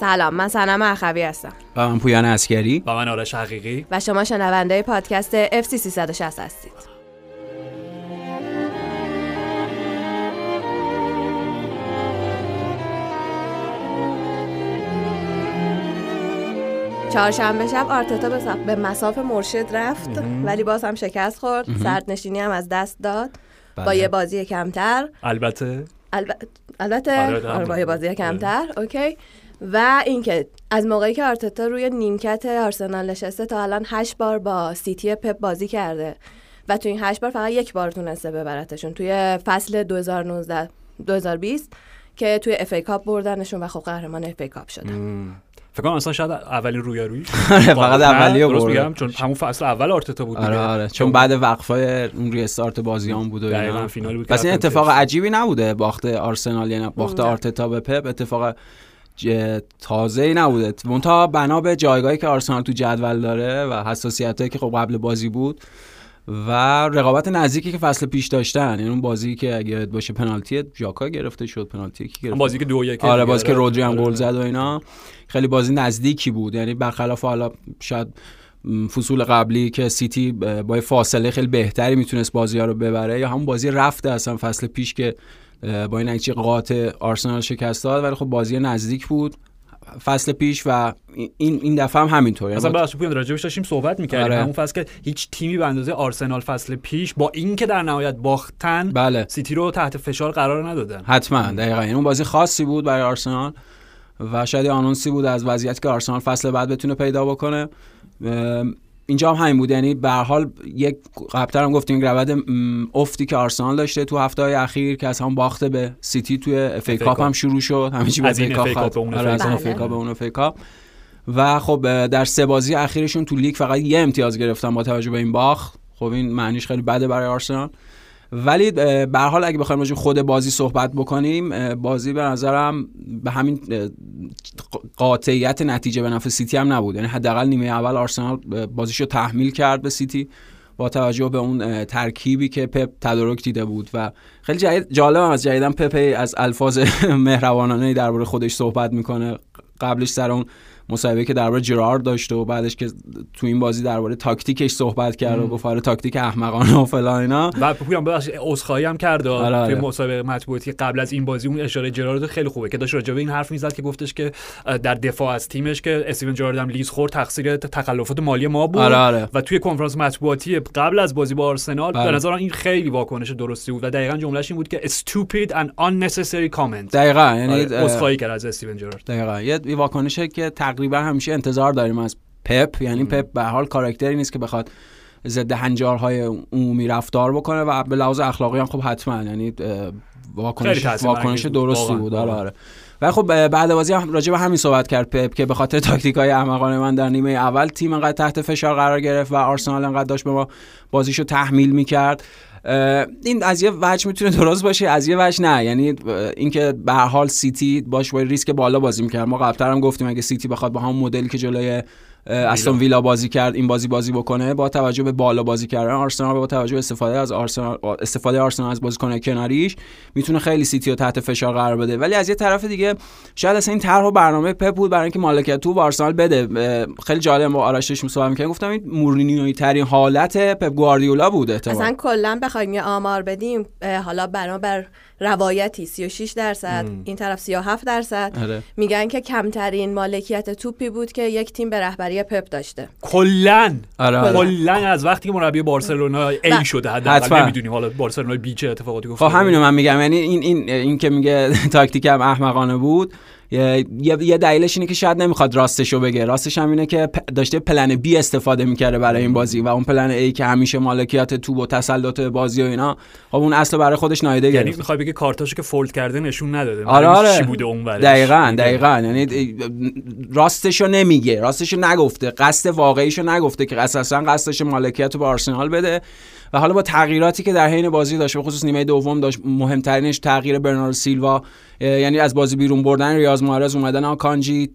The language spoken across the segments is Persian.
سلام من سنم اخوی هستم. و من پویان اسکری و من آرش حقیقی. و شما شنونده پادکست FC 360 هستید. چهارشنبه شب آرتتا به, به مساف مرشد رفت ولی باز هم شکست خورد. سردنشینی هم از دست داد. با بله. یه بازی کمتر. البته. الب- البته؟ آره، آره، با یه بازی آره. کمتر. okay. و اینکه از موقعی که آرتتا روی نیمکت آرسنال نشسته تا الان هشت بار با سیتی پپ بازی کرده و تو این هشت بار فقط یک بار تونسته ببرتشون توی فصل 2019 2020 که توی FA Cup بردنشون و خب قهرمان FA Cup شدن فکر کنم اصلا شاید اولین رویارویی آره، فقط درست برده. میگم چون همون فصل اول آرتتا بود آره. آره چون بعد وقفای اون ریستارت بازیان بود و اینا فینال بود پس این اتفاق. عجیبی نبوده باخت آرسنال یعنی باخت. آرتتا به پپ اتفاق تازه ای نبوده. منتها بنا به جایگاهی که آرسنال تو جدول داره و حساسیتایی که خب قبل بازی بود و رقابت نزدیکی که فصل پیش داشتن. یعنی اون بازی که اگه باشه پنالتی ژاکا گرفته شد پنالتی کی اون گرفت بازی که دو یک آره بازی که رودری هم آره. گل زد و اینا. خیلی بازی نزدیکی بود. یعنی برخلاف حالا شاید فصول قبلی که سیتی با فاصله خیلی بهتری می‌تونست بازی ها رو ببره یا همون بازی رفته اصلا فصل پیش که با این نتیجه قاطع آرسنال شکست داد ولی خب بازی نزدیک بود. فصل پیش و این این دفعه هم همینطور یعنی مثلا بخش پویان راجبش داشتیم صحبت می‌کردیم. آره. همون فصل که هیچ تیمی به اندازه آرسنال فصل پیش با اینکه در نهایت باختن بله. سیتی رو تحت فشار قرار ندادن. حتما دقیقا. یعنی اون بازی خاصی بود برای آرسنال و شاید آنونسی بود از وضعیتی که آرسنال فصل بعد بتونه پیدا بکنه. اینجا هم همین بود. یعنی به هر حال یک قبلتر هم گفتیم روند افتی که آرسنال داشته تو هفته های اخیر که از هم باخته به سیتی توی FA Cup هم. شروع شد. همه چی از این FA کاپ به اون آره، کاپ. به اون کاپ. و خب در سه بازی اخیرشون تو لیگ فقط یه امتیاز گرفتن با توجه به این باخت. خب این معنیش خیلی بده برای آرسنال. ولی به حال اگه بخوایم راجع خود بازی صحبت بکنیم بازی به نظرم به همین قاطعیت نتیجه به نفع سیتی هم نبود. یعنی حداقل نیمه اول آرسنال بازیشو تحمیل کرد به سیتی با توجه به اون ترکیبی که پپ تدارک دیده بود و خیلی جالبم از جدیدم پپ از الفاظ مهربانانه درباره خودش صحبت می‌کنه. قبلش سر اون مصاحبه که درباره جرارد داشته و بعدش که تو این بازی درباره تاکتیکش صحبت کرد و گفت آره تاکتیک احمقانه و فلان اینا. و پویان ببخشید عذرخواهی هم کرد آره، آره. توی مسابقه مطبوعاتی قبل از این بازی اون اشاره جرارد خیلی خوبه که داشت راجع به این حرف می‌زد که گفتش که در دفاع از تیمش که استیون جرارد هم لیز خورد تقصیر تخلفات مالی ما بود. آره آره. و توی کنفرانس مطبوعاتی قبل از بازی با آرسنال بله. به نظر این خیلی واکنش درستی بود و دقیقا جملهش این بود که stupid and unnecessary comment دقیقا یعنی آره، اه، عذرخواهی کرد از استیون جرارد. دقیقا. یه یه واکنشه که تقریبا همیشه انتظار داریم از پپ. یعنی پپ به حال کاراکتری نیست که بخواد ضد هنجارهای عمومی رفتار بکنه و به لحاظ اخلاقی هم خب حتما. یعنی واکنش واکنش. درستی بود. آره. آره. و خب بعد بازی هم راجع به همین صحبت کرد پپ که به خاطر تاکتیک های احمقانه من در نیمه اول تیم انقدر تحت فشار قرار گرفت و آرسنال انقدر داشت به ما بازیشو تحمیل می‌کرد. این از یه وجه می‌تونه درست باشه از یه وجه نه. یعنی اینکه به هر حال سیتی باید با ریسک بالا بازی می‌کرد. ما قبلتر هم گفتیم اگه سیتی بخواد با همون مدلی که جلوی استون ویلا بازی کرد این بازی بازی بکنه با توجه به بالا بازی کردن آرسنال با توجه به استفاده از آرسنال استفاده آرسنال از بازیکن کناریش می‌تونه خیلی سیتی رو تحت فشار قرار بده. ولی از یه طرف دیگه شاید اصلا این طرح و برنامه پپ بود برای اینکه مالکیت تو آرسنال بده. خیلی جالب با آرش داشتیم صحبت می‌کردیم گفتم این مورینیویی ترین حالت پپ گواردیولا بود احتمال اصلا کلا بخوایم یه آمار بدیم حالا بنابر روایتی 36 درصد این طرف 37 درصد. آره. میگن که کمترین مالکیت توپی بود که یک تیم به رهبری پپ داشته. کلا آره، آره. کلا از وقتی که مربی بارسلونا ای شده حتما. حداقل نمی‌دونیم. حالا بارسلونا بی چه اتفاقاتی گفته؟ خب همینو من میگم. یعنی این این این که میگه تاکتیک هم احمقانه بود. یه یه- دلیلش اینه که شاید نمی‌خواد راستشو بگه. راستش هم اینه که داشته پلن بی استفاده می‌کرده برای این بازی و اون پلن ای که همیشه مالکیت توپ و تسلط بازی و اینا خب اون اصل برای خودش نایده یعنی می‌خوای بگی کارتاشو که فولد کرده نشون نداده. آره آره. چی بوده اون ورش. دقیقا دقیقا. یعنی راستشو نمیگه. راستشو نگفته. قصد واقعیشو نگفته که اساسا قصدش مالکیت رو به آرسنال بده. و حالا با تغییراتی که در حین بازی داشت به خصوص نیمه دوم داشت مهمترینش تغییر برناردو سیلوا یعنی از بازی بیرون بردن ریاض مارز اومدن آکانجی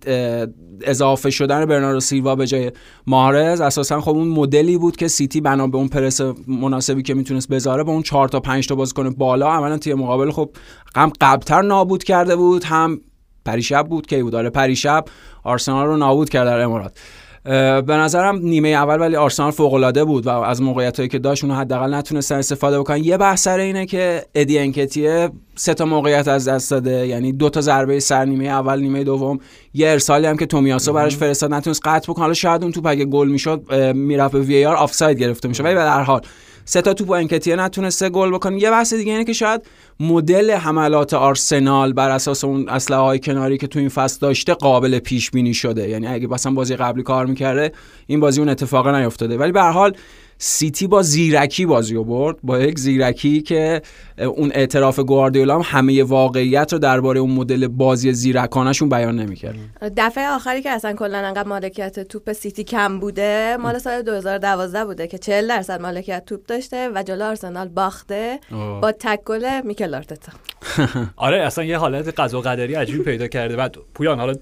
اضافه شدن برناردو سیلوا به جای مارز اساسا خب اون مدلی بود که سیتی بنا به اون پرس مناسبی که می‌تونست بذاره با اون 4 تا 5 تا بازیکن بالا عملا تیم مقابل خب هم قبلتر نابود کرده بود. هم پریشب بود که بود؟ آره پریشب آرسنال رو نابود کرد در امارات. به نظرم نیمه اول ولی آرسنال فوق العاده بود و از موقعیت هایی که داشت اونو حداقل نتونستن استفاده بکنن. یه بحث سر اینه که ادی انکتیه سه تا موقعیت از دست داده یعنی دو تا ضربه سر نیمه اول نیمه دوم. یه ارسالی هم که تومیاسو براش فرستاد نتونست قطع بکنه. حالا شاید اون توپ اگه گل می‌شد می‌رفت به وی آر آفساید گرفته میشه ولی به هر حال سه تا توپ انکتیه نتونسته گل بکنه. یه بحث دیگه اینه که شاید مدل حملات آرسنال بر اساس اون اسلحه های کناری که تو این فصل داشته قابل پیش بینی شده. یعنی اگه مثلا بازی قبلی کار می‌کرده این بازی اون اتفاق نیفتاده. ولی به هر حال سیتی با زیرکی بازی رو برد با یک زیرکی که اون اعتراف گواردیولا هم همه واقعیت رو درباره اون مدل بازی زیرکانشون بیان نمی‌کرد. دفعه آخری که اصلا کلا انقدر مالکیت توپ سیتی کم بوده مال سال 2012 بوده که 40 درصد مالکیت توپ داشته و جلو آرسنال باخته با تکل میکل آرتتا. آره اصلا یه حالت قضا قدری عجیبی پیدا کرده. و پویان حالا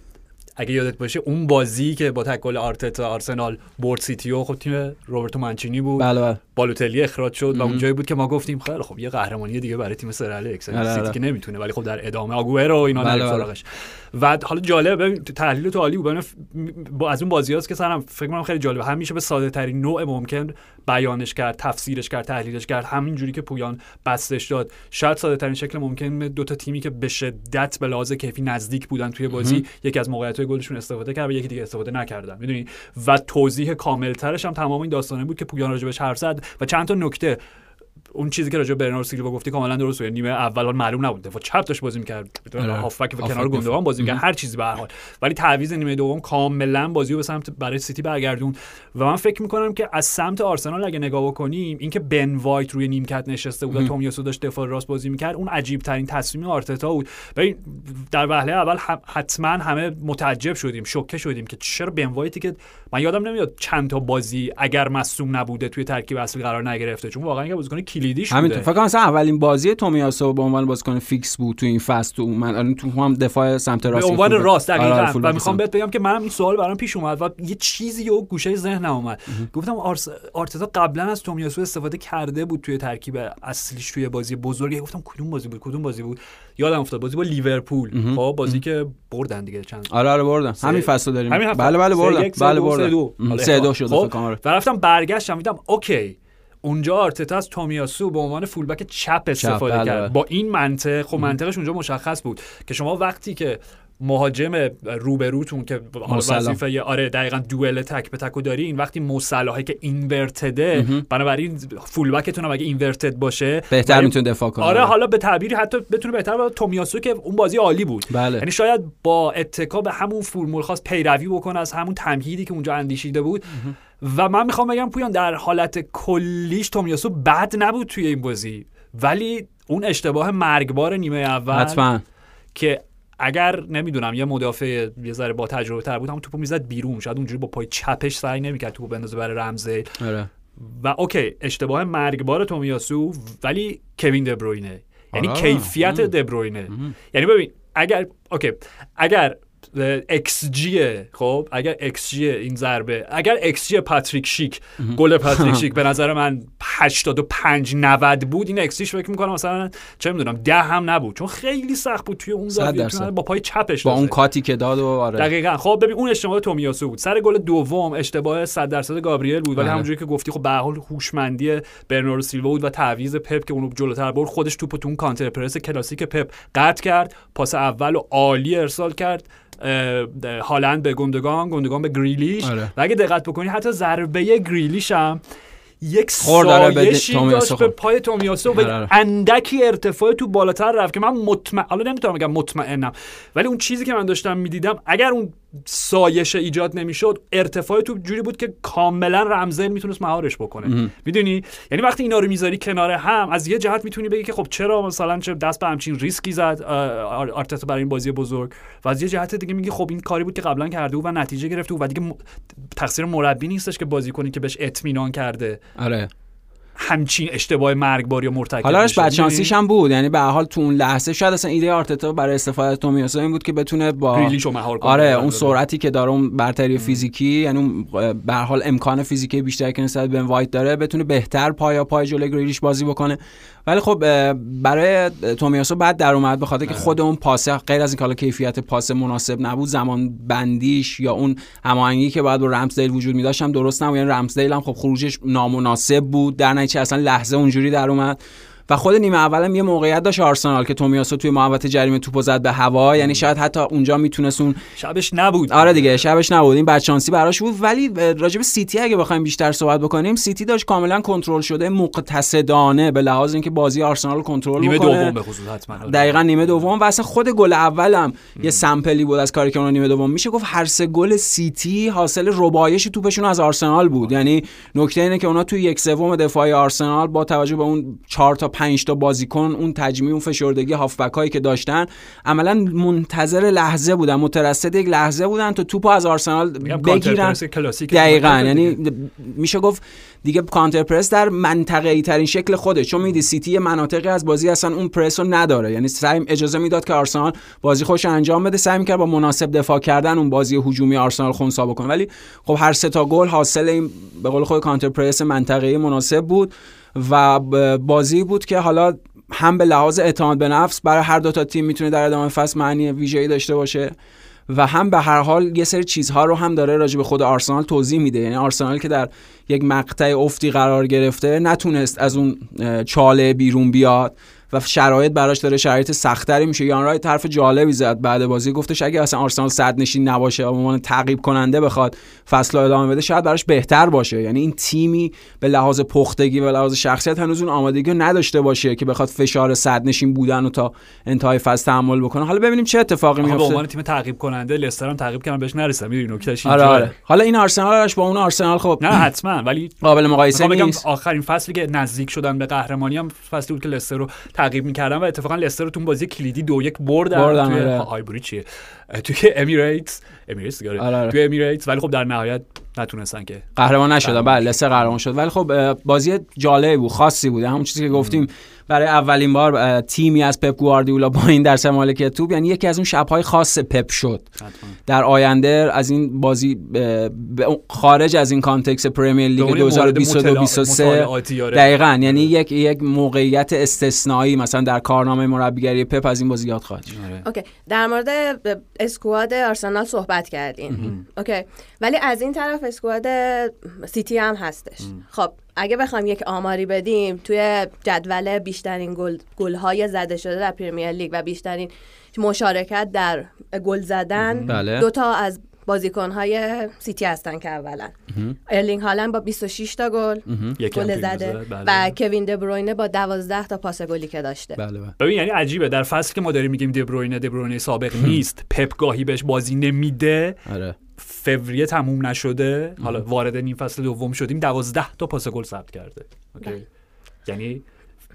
اگه یادت باشه اون بازی که با تکل آرتتا آرسنال برد سیتیو خب تیم روبرتو مانچینی بود بله بله. بالوتلی اخراج شد و اونجایی بود که ما گفتیم خیلی خب یه قهرمانی دیگه برای تیم سر الکس بله، سیتی بله. که نمی‌تونه ولی خب در ادامه آگوئرو اینا بله، بله. سراغش و حالا جالب ببین تحلیل تو عالی بود از اون بازیاست که سرم فکر کنم خیلی جالبه هم میشه به ساده ترین نوع ممکن بیانش کرد تفسیرش کرد تحلیلش کرد همین جوری که پویان بسطش داد. شاید ساده ترین شکل ممکن دو تا تیمی که به شدت به لحاظ کیفی نزدیک بودن توی بازی یکی از موقعیت های گلشون استفاده کرد و یکی دیگه استفاده نکردن. می‌دونی؟ و توضیح کاملترش هم تمام این داستانه بود که پویان راجبش حرف زد و چند تا نکته اون چیزی که راجع به برناردو سیلوا گفتی کاملا درست بود نیمه اول معلوم نبود. دفاع چپ داشت بازی می‌کرد. آره. هافبک و کنار دفاع. گندوان بازی می‌کرد. هر چیزی به هر حال. ولی تعویض نیمه دوم کاملا بازی رو به سمت برای سیتی برگردون و من فکر می‌کنم که از سمت آرسنال اگه نگاه بکنیم اینکه بن وایت روی نیمکت نشسته بود و تومیاسو داشت دفاع راست بازی می‌کرد اون عجیب ترین تصمیم آرتتا بود. ببین در وهله اول حتما همه متعجب شدیم شوکه شدیم که چرا بن وایتی که من یادم نمیاد چند تا بازی اگر مصدوم نبوده توی ترکیب اصلی قرار نگرفته. چون واقعا یه بازیکن کلیدیش همینطور بوده. فکر کنم مثلا اولین بازی تومیاسو به عنوان بازیکن فیکس بود تو این فصل تو من الان تو هم دفاع سمت راست به عنوان. راست آره، دقیقاً. و می‌خوام. بهت بگم که منم این سوال برام پیش اومد و یه چیزی و گوشه ذهنم اومد. گفتم آرس... آرتتا قبلا از تومیاسو استفاده کرده بود توی ترکیب اصلیش توی بازی بزرگی. گفتم کدوم بازی بود؟ کدوم بازی بود؟ یادم افتاد. بازی با لیورپول. خب بازی که بردن دیگه چند آره آره بردن. همین فصل داریم. همین. بله بله بردن. بله بردن سه دو. ام، حالا سه دو احتمال. شد خب، فکر کنم آره. و رفتم برگشتم دیدم okay. اونجا آرتتا از تومیاسو به عنوان fullback چپ استفاده بله، کرد. با این منطق خب منطقش اونجا مشخص بود که شما وقتی که مهاجم روبروتون که. وظیفه آره دقیقا دوئل تک به تکو دارین وقتی مو صلاحه که inverted ه بنابراین فولبکتون هم اگه اینورتد باشه بهتر می‌تونه دفاع کنه. آره حالا به تعبیری حتی بتونه بهتر با تومیاسو که اون بازی عالی بود. بله. یعنی شاید با اتکا به همون فرمول خاص پیروی بکنه از همون تمهیدی که اونجا اندیشیده بود. و من می‌خوام بگم پویان در حالت کلیش تومیاسو بد نبود توی این بازی. ولی اون اشتباه مرگبار نیمه اول حتما. که اگر نمی‌دونم یه مدافع یه ذره با تجربه تر بود همون توپو می‌زد بیرون. شاید اونجوری با پای چپش سعی نمی‌کرد توپو بندازه برای رمزه. آره. و okay اشتباه مرگبار تومیاسو ولی کوین دبروینه. یعنی آره. کیفیت. دبروینه. یعنی ببین اگر okay اگر xG خب اگر xG این ضربه. اگر xG پاتریک شیک. گل پاتریک شیک. به نظر من 85 90 بود. این ایکس جیش فکر می‌کنم مثلا چه می‌دونم 10 هم نبود. چون خیلی سخت بود توی اون زاویه با پای چپش با اون. کاتی که داد و آره. دقیقا. خب ببین اون اشتباه تومیاسو بود. سر گل دوم اشتباه 100 درصد گابریل بود. ولی بله. همونجوری که گفتی خب به حال هوشمندی برناردو سیلوا بود و تعویض پپ که اونو جلوتر برد خودش توپو تو اون کانتر پرس کلاسیک پپ قطع کرد. پاس اول و عالی ارسال کرد. هالند به گندگان گندگان به گریلیش آره. و اگه دقت بکنی حتی ضربه گریلیش هم یک سایشی داشت به. پای تومیاسو و آره. اندکی ارتفاع تو بالاتر رفت که من مطمئن حالا نمی‌تونم بگم مطمئنم ولی اون چیزی که من داشتم می‌دیدم اگر اون سایش ایجاد نمی‌شد ارتفاع تو جوری بود که کاملا رمزل می‌تونست مهارش بکنه. می‌دونی؟ یعنی وقتی اینا رو می‌ذاری کنار هم از یه جهت می‌تونی بگی که خب چرا مثلا چه دست به همچین ریسکی زد آرتتا برای این بازی بزرگ. و از یه جهت دیگه میگی خب این کاری بود که قبلا کرده بود و نتیجه گرفته بود و دیگه م- تقصیر مربی نیستش که بازی کنی که بهش اطمینان کرده. آره. همچین اشتباه مرگباری و مرتکب حالا میشه. بدشانسیش هم بود یعنی به حال تو اون لحظه شاید اصلا ایده آرتتا برای استفاده از تومیاسو این بود که بتونه با گریلیشو مهار کنه. آره اون سرعتی که داره اون برتری فیزیکی یعنی اون به حال امکان فیزیکی بیشتری که نسبت به وایت داره بتونه بهتر پایا پای جلوی گریلیش بازی بکنه ولی خب برای تومیاسو بعد در اومد به خاطر که خود اون پاس غیر از این حالا کیفیت پاس مناسب نبود زمان بندیش یا اون هماهنگی که باید با رمزدیل وجود می هم درست نبود. یعنی رمزدیل هم خب خروجش نامناسب بود. در نتیجه اصلا لحظه اونجوری در اومد. و خود نیمه اولم یه موقعیت داشت آرسنال که تومیاسو توی محوطه جریمه توپو زد به هوا. یعنی شاید حتی اونجا می‌تونست اون شبش نبود. آره دیگه شبش نبود. این بچانسی براش بود. ولی راجب سیتی اگه بخوایم بیشتر صحبت بکنیم سیتی داشت کاملا کنترل شده مقتصدانه به لحاظ اینکه بازی آرسنال کنترل نیمه دوم به خصوص حتما. دقیقاً نیمه دوم. و اصلا خود گل اولم یه sample ی بود از کاری که اون نیمه دوم میشه. گفت هر سه گل سیتی حاصل ربایش توپشون از آرسنال بود. یعنی نکته اینه که اونا توی یک سوم دفاعی آرسنال با توجه به اون 4 تا 5 تا بازیکن اون تجمیع اون فشردگی هافبک هایی که داشتن عملا منتظر لحظه بودن مترصد یک لحظه بودن تا توپو از آرسنال بگیرن. دقیقا یعنی میشه گفت دیگه کانتر پرس در منطقه ای ترین شکل خوده چون میدی سیتی مناطقی از بازی اصلا اون پرس رو نداره. یعنی سعی اجازه می‌داد که آرسنال بازی خوش انجام بده. سعی می‌کرد با مناسب دفاع کردن اون بازی هجومی آرسنال خونسا بکنه. ولی خب هر سه تا گل حاصل این به قول خود کانتر پرس منطقه مناسب بود. و بازی بود که حالا هم به لحاظ اعتماد به نفس برای هر دو تا تیم می‌تونه در ادامه فصل معنی ویژه‌ای داشته باشه و هم به هر حال یه سری چیزها رو هم داره راجع به خود آرسنال توضیح میده. یعنی آرسنال که در یک مقطع افتی قرار گرفته نتونست از اون چاله بیرون بیاد. و شرایط براش داره شرایط سختری میشه. یان رای طرف جالبی زد بعد بازی. گفتش اگه اصلا آرسنال صد نشین نباشه و عنوان تعقیب کننده بخواد فصل رو ادامه بده شاید براش بهتر باشه. یعنی این تیمی به لحاظ پختگی و لحاظ شخصیت هنوز اون آمادگی نداشته باشه که بخواد فشار صد نشین بودن و تا انتهای فصل تحمل بکنه. حالا ببینیم چه اتفاقی میفته به عنوان تیم تعقیب کننده لستر هم تعقیب کردن بهش نرسیدن می‌دونی نکتهش آره آره. حالا این آرسنالش با اون آرسنال خب نه حتما. ولی قابل مقایسه نیست. آخرین فصلی که نزدیک شدن به قهرمانی هم فصلی بود که لستر رو تعقیب می‌کردن و اتفاقا لستر رو تو بازی کلیدی دو یک بردن توی آره. چیه توی امیریتس امیریتس آره. آره. توی امیریتس ولی خب در نهایت نتونستن که. قهرمان نشدن. بله لستر قهرمان شد. ولی خب بازی جالبی بود خاصی بود. همون چیزی که گفتیم برای اولین بار تیمی از پپ گواردیولا با این در مالکیت توپ یعنی یکی از اون شبهای خاص پپ شد. در آینده از این بازی خارج از این context پرمیر لیگ 2022 23 دقیقاً. یعنی یک یک موقعیت استثنایی مثلا در کارنامه مربیگری پپ از این بازی یاد خواهد آره. okay. در مورد squad آرسنال صحبت کردیم okay. ولی از این طرف squad سیتی هم هستش. خب اگه بخوایم یک آماری بدیم توی جدول بیشترین گل گل‌های زده شده در پرمیر لیگ و بیشترین مشارکت در گل زدن بله. دو تا از بازیکن‌های سیتی هستن که اولا. ارلینگ هالند با 26 تا گل گل زده بله. و کوین دبروینه با 12 تا پاس گلی که داشته. بله بله. ببین یعنی عجیبه. در فصل که ما داریم میگیم دبروینه دبروینه سابق نیست. پپ گاهی بهش بازی نمیده. آره. فوریه تموم نشده. حالا وارد نیم فصل دوم شدیم. دوازده تا پاس گل ثبت کرده. okay؟ یعنی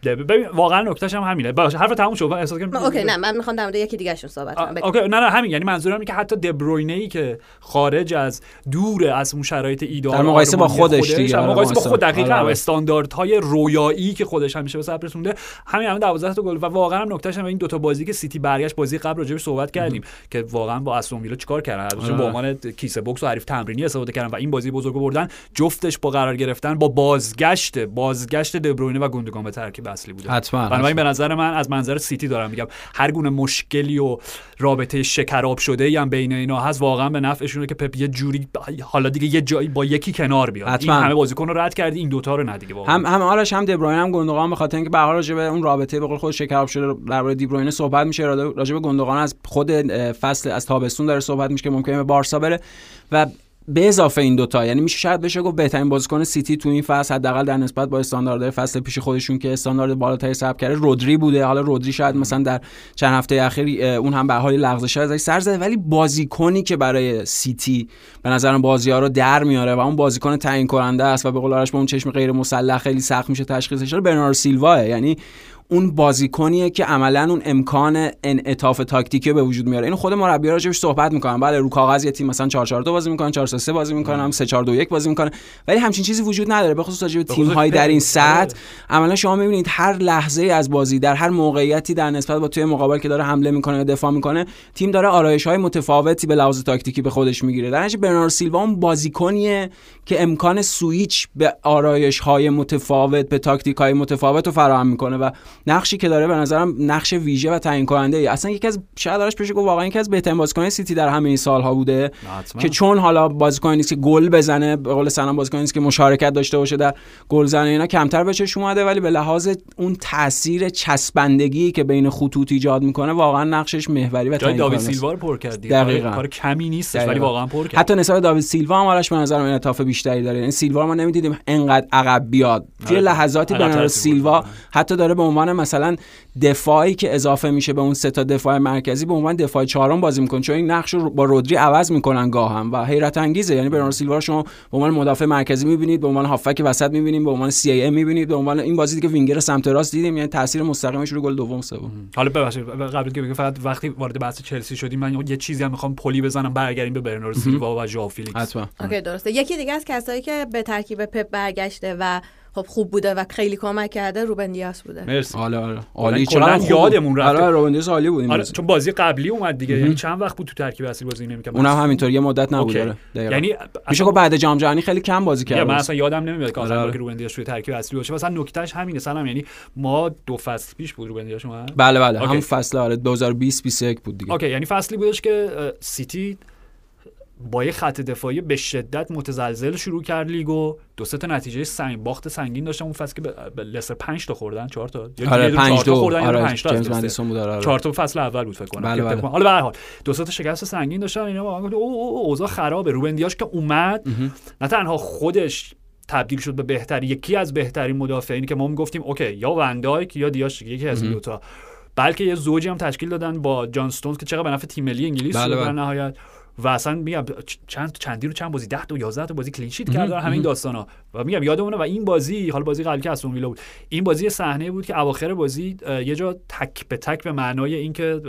ببین واقعا نکتهش هم همینه. باشه حرف تموم شد. احساس کنم okay نه من می‌خوام در مورد یکی دیگه صحبت کنم. okay نه نه همین. یعنی منظورم اینه که حتی دبروینه‌ای که خارج از دور از اون شرایط ایدئال در مقایسه با خودش دیگه در مقایسه با خود دقیقاً آره. استانداردهای رویایی که خودش همیشه به سر رسونده همین همین 12 تا گل. و واقعا هم نکتهش هم این دو تا بازی که سیتی برگشت بازی قبل راجعش صحبت کردیم که واقعا با استون ویلا چیکار کردن؟ آره. به عنوان کیسه بوکس و حریف تمرینی استفاده کردن و این بازی بزرگو بردن جفتش با قرار گرفتن با بازگشت بازگشت دبروینه و گوندوگان به ترکیب اصلی بوده. حتما بنابراین به نظر من از منظر سیتی دارم میگم. هر گونه مشکلی و رابطه شکراب شده ای هم بین اینا هست واقعا به نفعشونه که پپ یه جوری حالا دیگه یه جایی با یکی کنار بیاد. حتما. این همه بازیکن رو رد کردی این دوتا رو ندیگه واقعا. هم هم آرش هم دبروین هم گوندوگان به خاطر اینکه به هر به اون رابطه به قول خود شکراب شده درباره دیبروینه صحبت میشه. راجع به گوندوگان از خود فصل از تابستون داره صحبت میشه که ممکنه به بارسا بره. و به اضافه این دوتا یعنی میشه شاید بشه گفت بهترین بازیکن سیتی تو این فصل حداقل در نسبت با استانداردهای فصل پیش خودشون که استاندارد بالاتری ثبت کرده رودری بوده. حالا رودری شاید مثلا در چند هفته اخیر اون هم به حال لغزش ازش سر زده. ولی بازیکنی که برای سیتی به نظرم بازی ها رو در میاره و اون بازیکن تعیین کننده است و به قول آرش با اون چشم غیر مسلح خیلی سخت میشه تشخیصش برناردو سیلوا یعنی اون بازیکنیه که عملا اون امکان انعطاف تاکتیکی به وجود میاره. اینو خود مربی راجبش صحبت می‌کنن بله رو کاغذ یه تیم مثلا 4 4 2 بازی می‌کنن 4 3 بازی می‌کنن 3 4 2 1 بازی می‌کنه. ولی همچین چیزی وجود نداره. به خصوص راجب تیم های در این سطح. عملا شما می‌بینید هر لحظه از بازی در هر موقعیتی در نسبت با توی مقابل که داره حمله می‌کنه یا دفاع می‌کنه تیم داره آرایش های متفاوتی به لحاظ تاکتیکی به خودش می‌گیره. در نتیجه برناردو سیلوا اون بازیکنیه که امکان سویچ به آرایش های متفاوت به تاکتیک های متفاوت رو فراهم می‌کنه و نقشی که داره به نظرم نقش ویژه و تعیین کننده ای اصلا یکی از شاید دارش بشه گفت واقعا یکی از بهترین بازیکن سیتی در همه این سالها بوده. که چون حالا بازیکن نیست که گل بزنه به قول سلام بازیکن نیست که مشارکت داشته باشه در گل زنی اینا کمتر به چشم اومده ولی به لحاظ اون تاثیر چسبندگی که بین خطوط ایجاد می‌کنه واقعا نقشش محوری و جای داوید سیلوا پر کرد دقیقاً. کار کمی نیست ولی واقعا پر کرد. حتی نسبت داوید سیلوا هم آرش به نظر من انعطاف بیشتری داره. این سیلوا ما نمی‌دیدیم انقدر عقب بیاد. یه لحظاتی برناردو سیلوا حتی داره به عنوان مثلا دفاعی که اضافه میشه به اون سه تا دفاع مرکزی به عنوان دفاع چهارم بازی می‌کنه. چون این نقش رو با رودری عوض می‌کنن گاهم و حیرت انگیزه. یعنی برناردو سیلوا رو شما به عنوان مدافع مرکزی می‌بینید به عنوان هافک وسط می‌بینید به عنوان CAM می‌بینید به عنوان این بازی که وینگر سمت راست دیدیم. یعنی تاثیر مستقیمش رو گل دوم سوم حالا ببخشید قبل که بگم فقط وقتی وارد بحث چلسی شدیم من یه چیزی هم می‌خوام پلی بزنم برگردیم به برناردو سیلوا و ژائو فیلیکس. حتما. okay درسته. یکی دیگه از کسایی که به ترکیب پپ برگشته و خب خوب بوده و خیلی کمک کرده روبن دیاس بوده. مرسی. آره آره عالی کلا یادمون رفت آره روبن دیاس عالی بود آره چون بازی قبلی اومد دیگه. یعنی چند وقت بود تو ترکیب اصلی بازی نمی‌کرد؟ اونم همینطور یه مدت نبود. داره یعنی میشه گفت بعد جام جهانی خیلی کم بازی کرد. من اصلا یادم نمیاد که آخر که روبن دیاس روی ترکیب اصلی باشه. مثلا نکتهش همینه سلام. یعنی ما دو فصل پیش بود روبن دیاس اومد بله بله. همون فصل آره 2020 21 بود دیگه. okay یعنی فصلی بودش که سیتی با یه خط دفاعی به شدت متزلزل شروع کرد لیگو دو سه تا نتیجه سنگ باخت سنگین داشتن. اون فصل که به لستر 5 تا خوردن. 4 تا. آره 5 تا خوردن آره 5 تا جیمز مدیسون بود آره. 4 تا فصل اول بود فکر کنم. بله بله. حالا به هر حال دو سه تا شکست سنگین داشتن. اینا واقعا او او اوضاع خرابه. روبن دیاش که اومد نه تنها خودش تبدیل شد به بهتری یکی از بهترین مدافعینی که ما می‌گفتیم okay یا وندایک یا دیاش یکی از این دو تا بلکه یه زوجی هم تشکیل دادن با جان استونز که چقدر به نفع تیم ملی انگلیس بله. در نهایت. و اصلا میگم چند چندی رو چند بازی 10 تا 11 تا بازی clean sheet کردن همین داستانا. و میگم یادمونه و این بازی حال بازی قبلی که استون ویلا بود این بازی صحنه بود که اواخر بازی یه جا تک به تک به معنای اینکه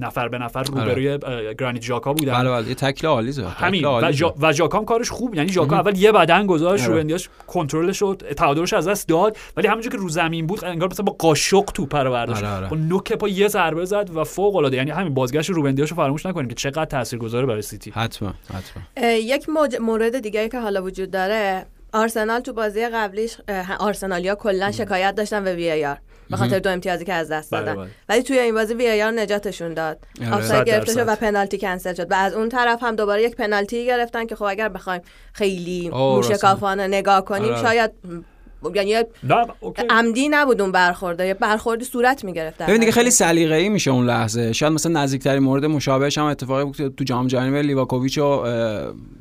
نفر به نفر روبروی گرانیت ژاکا بودن. بله بله یه تکل عالی زد همین. و, جا و ژاکا هم کارش خوب یعنی ژاکا اول یه بدن گذاشت روبن دیاش کنترلش رو تعادلش از دست داد ولی همونجوری که رو زمین بود انگار مثلا با قاشق توپ رو برداشت. با نوک پا یه ضربه زد و فوق العاده یعنی همین بازگشت روبن دیاش رو فراموش نکنیم که چقدر تاثیرگذاره برای سیتی. حتما حتما. یک مورد دیگه که حالا وجود داره آرسنال تو بازی قبلیش آرسنالیا کلا شکایت داشتن به VAR. به خاطر دو امتیازی که از دست دادن. ولی توی این بازی VAR نجاتشون داد. آفساید گرفته شد و پنالتی کنسل شد. و از اون طرف هم دوباره یک پنالتی گرفتن که خب اگر بخوایم خیلی موشکافانه نگاه کنیم شاید یعنی عمدی نبود اون برخورده. یه برخوردی صورت می‌گرفت ببین دیگه خیلی سلیقه‌ای میشه اون لحظه. شاید مثلا نزدیکترین مورد مشابهش هم اتفاقی بود تو جام جهانی لیواکوویچ و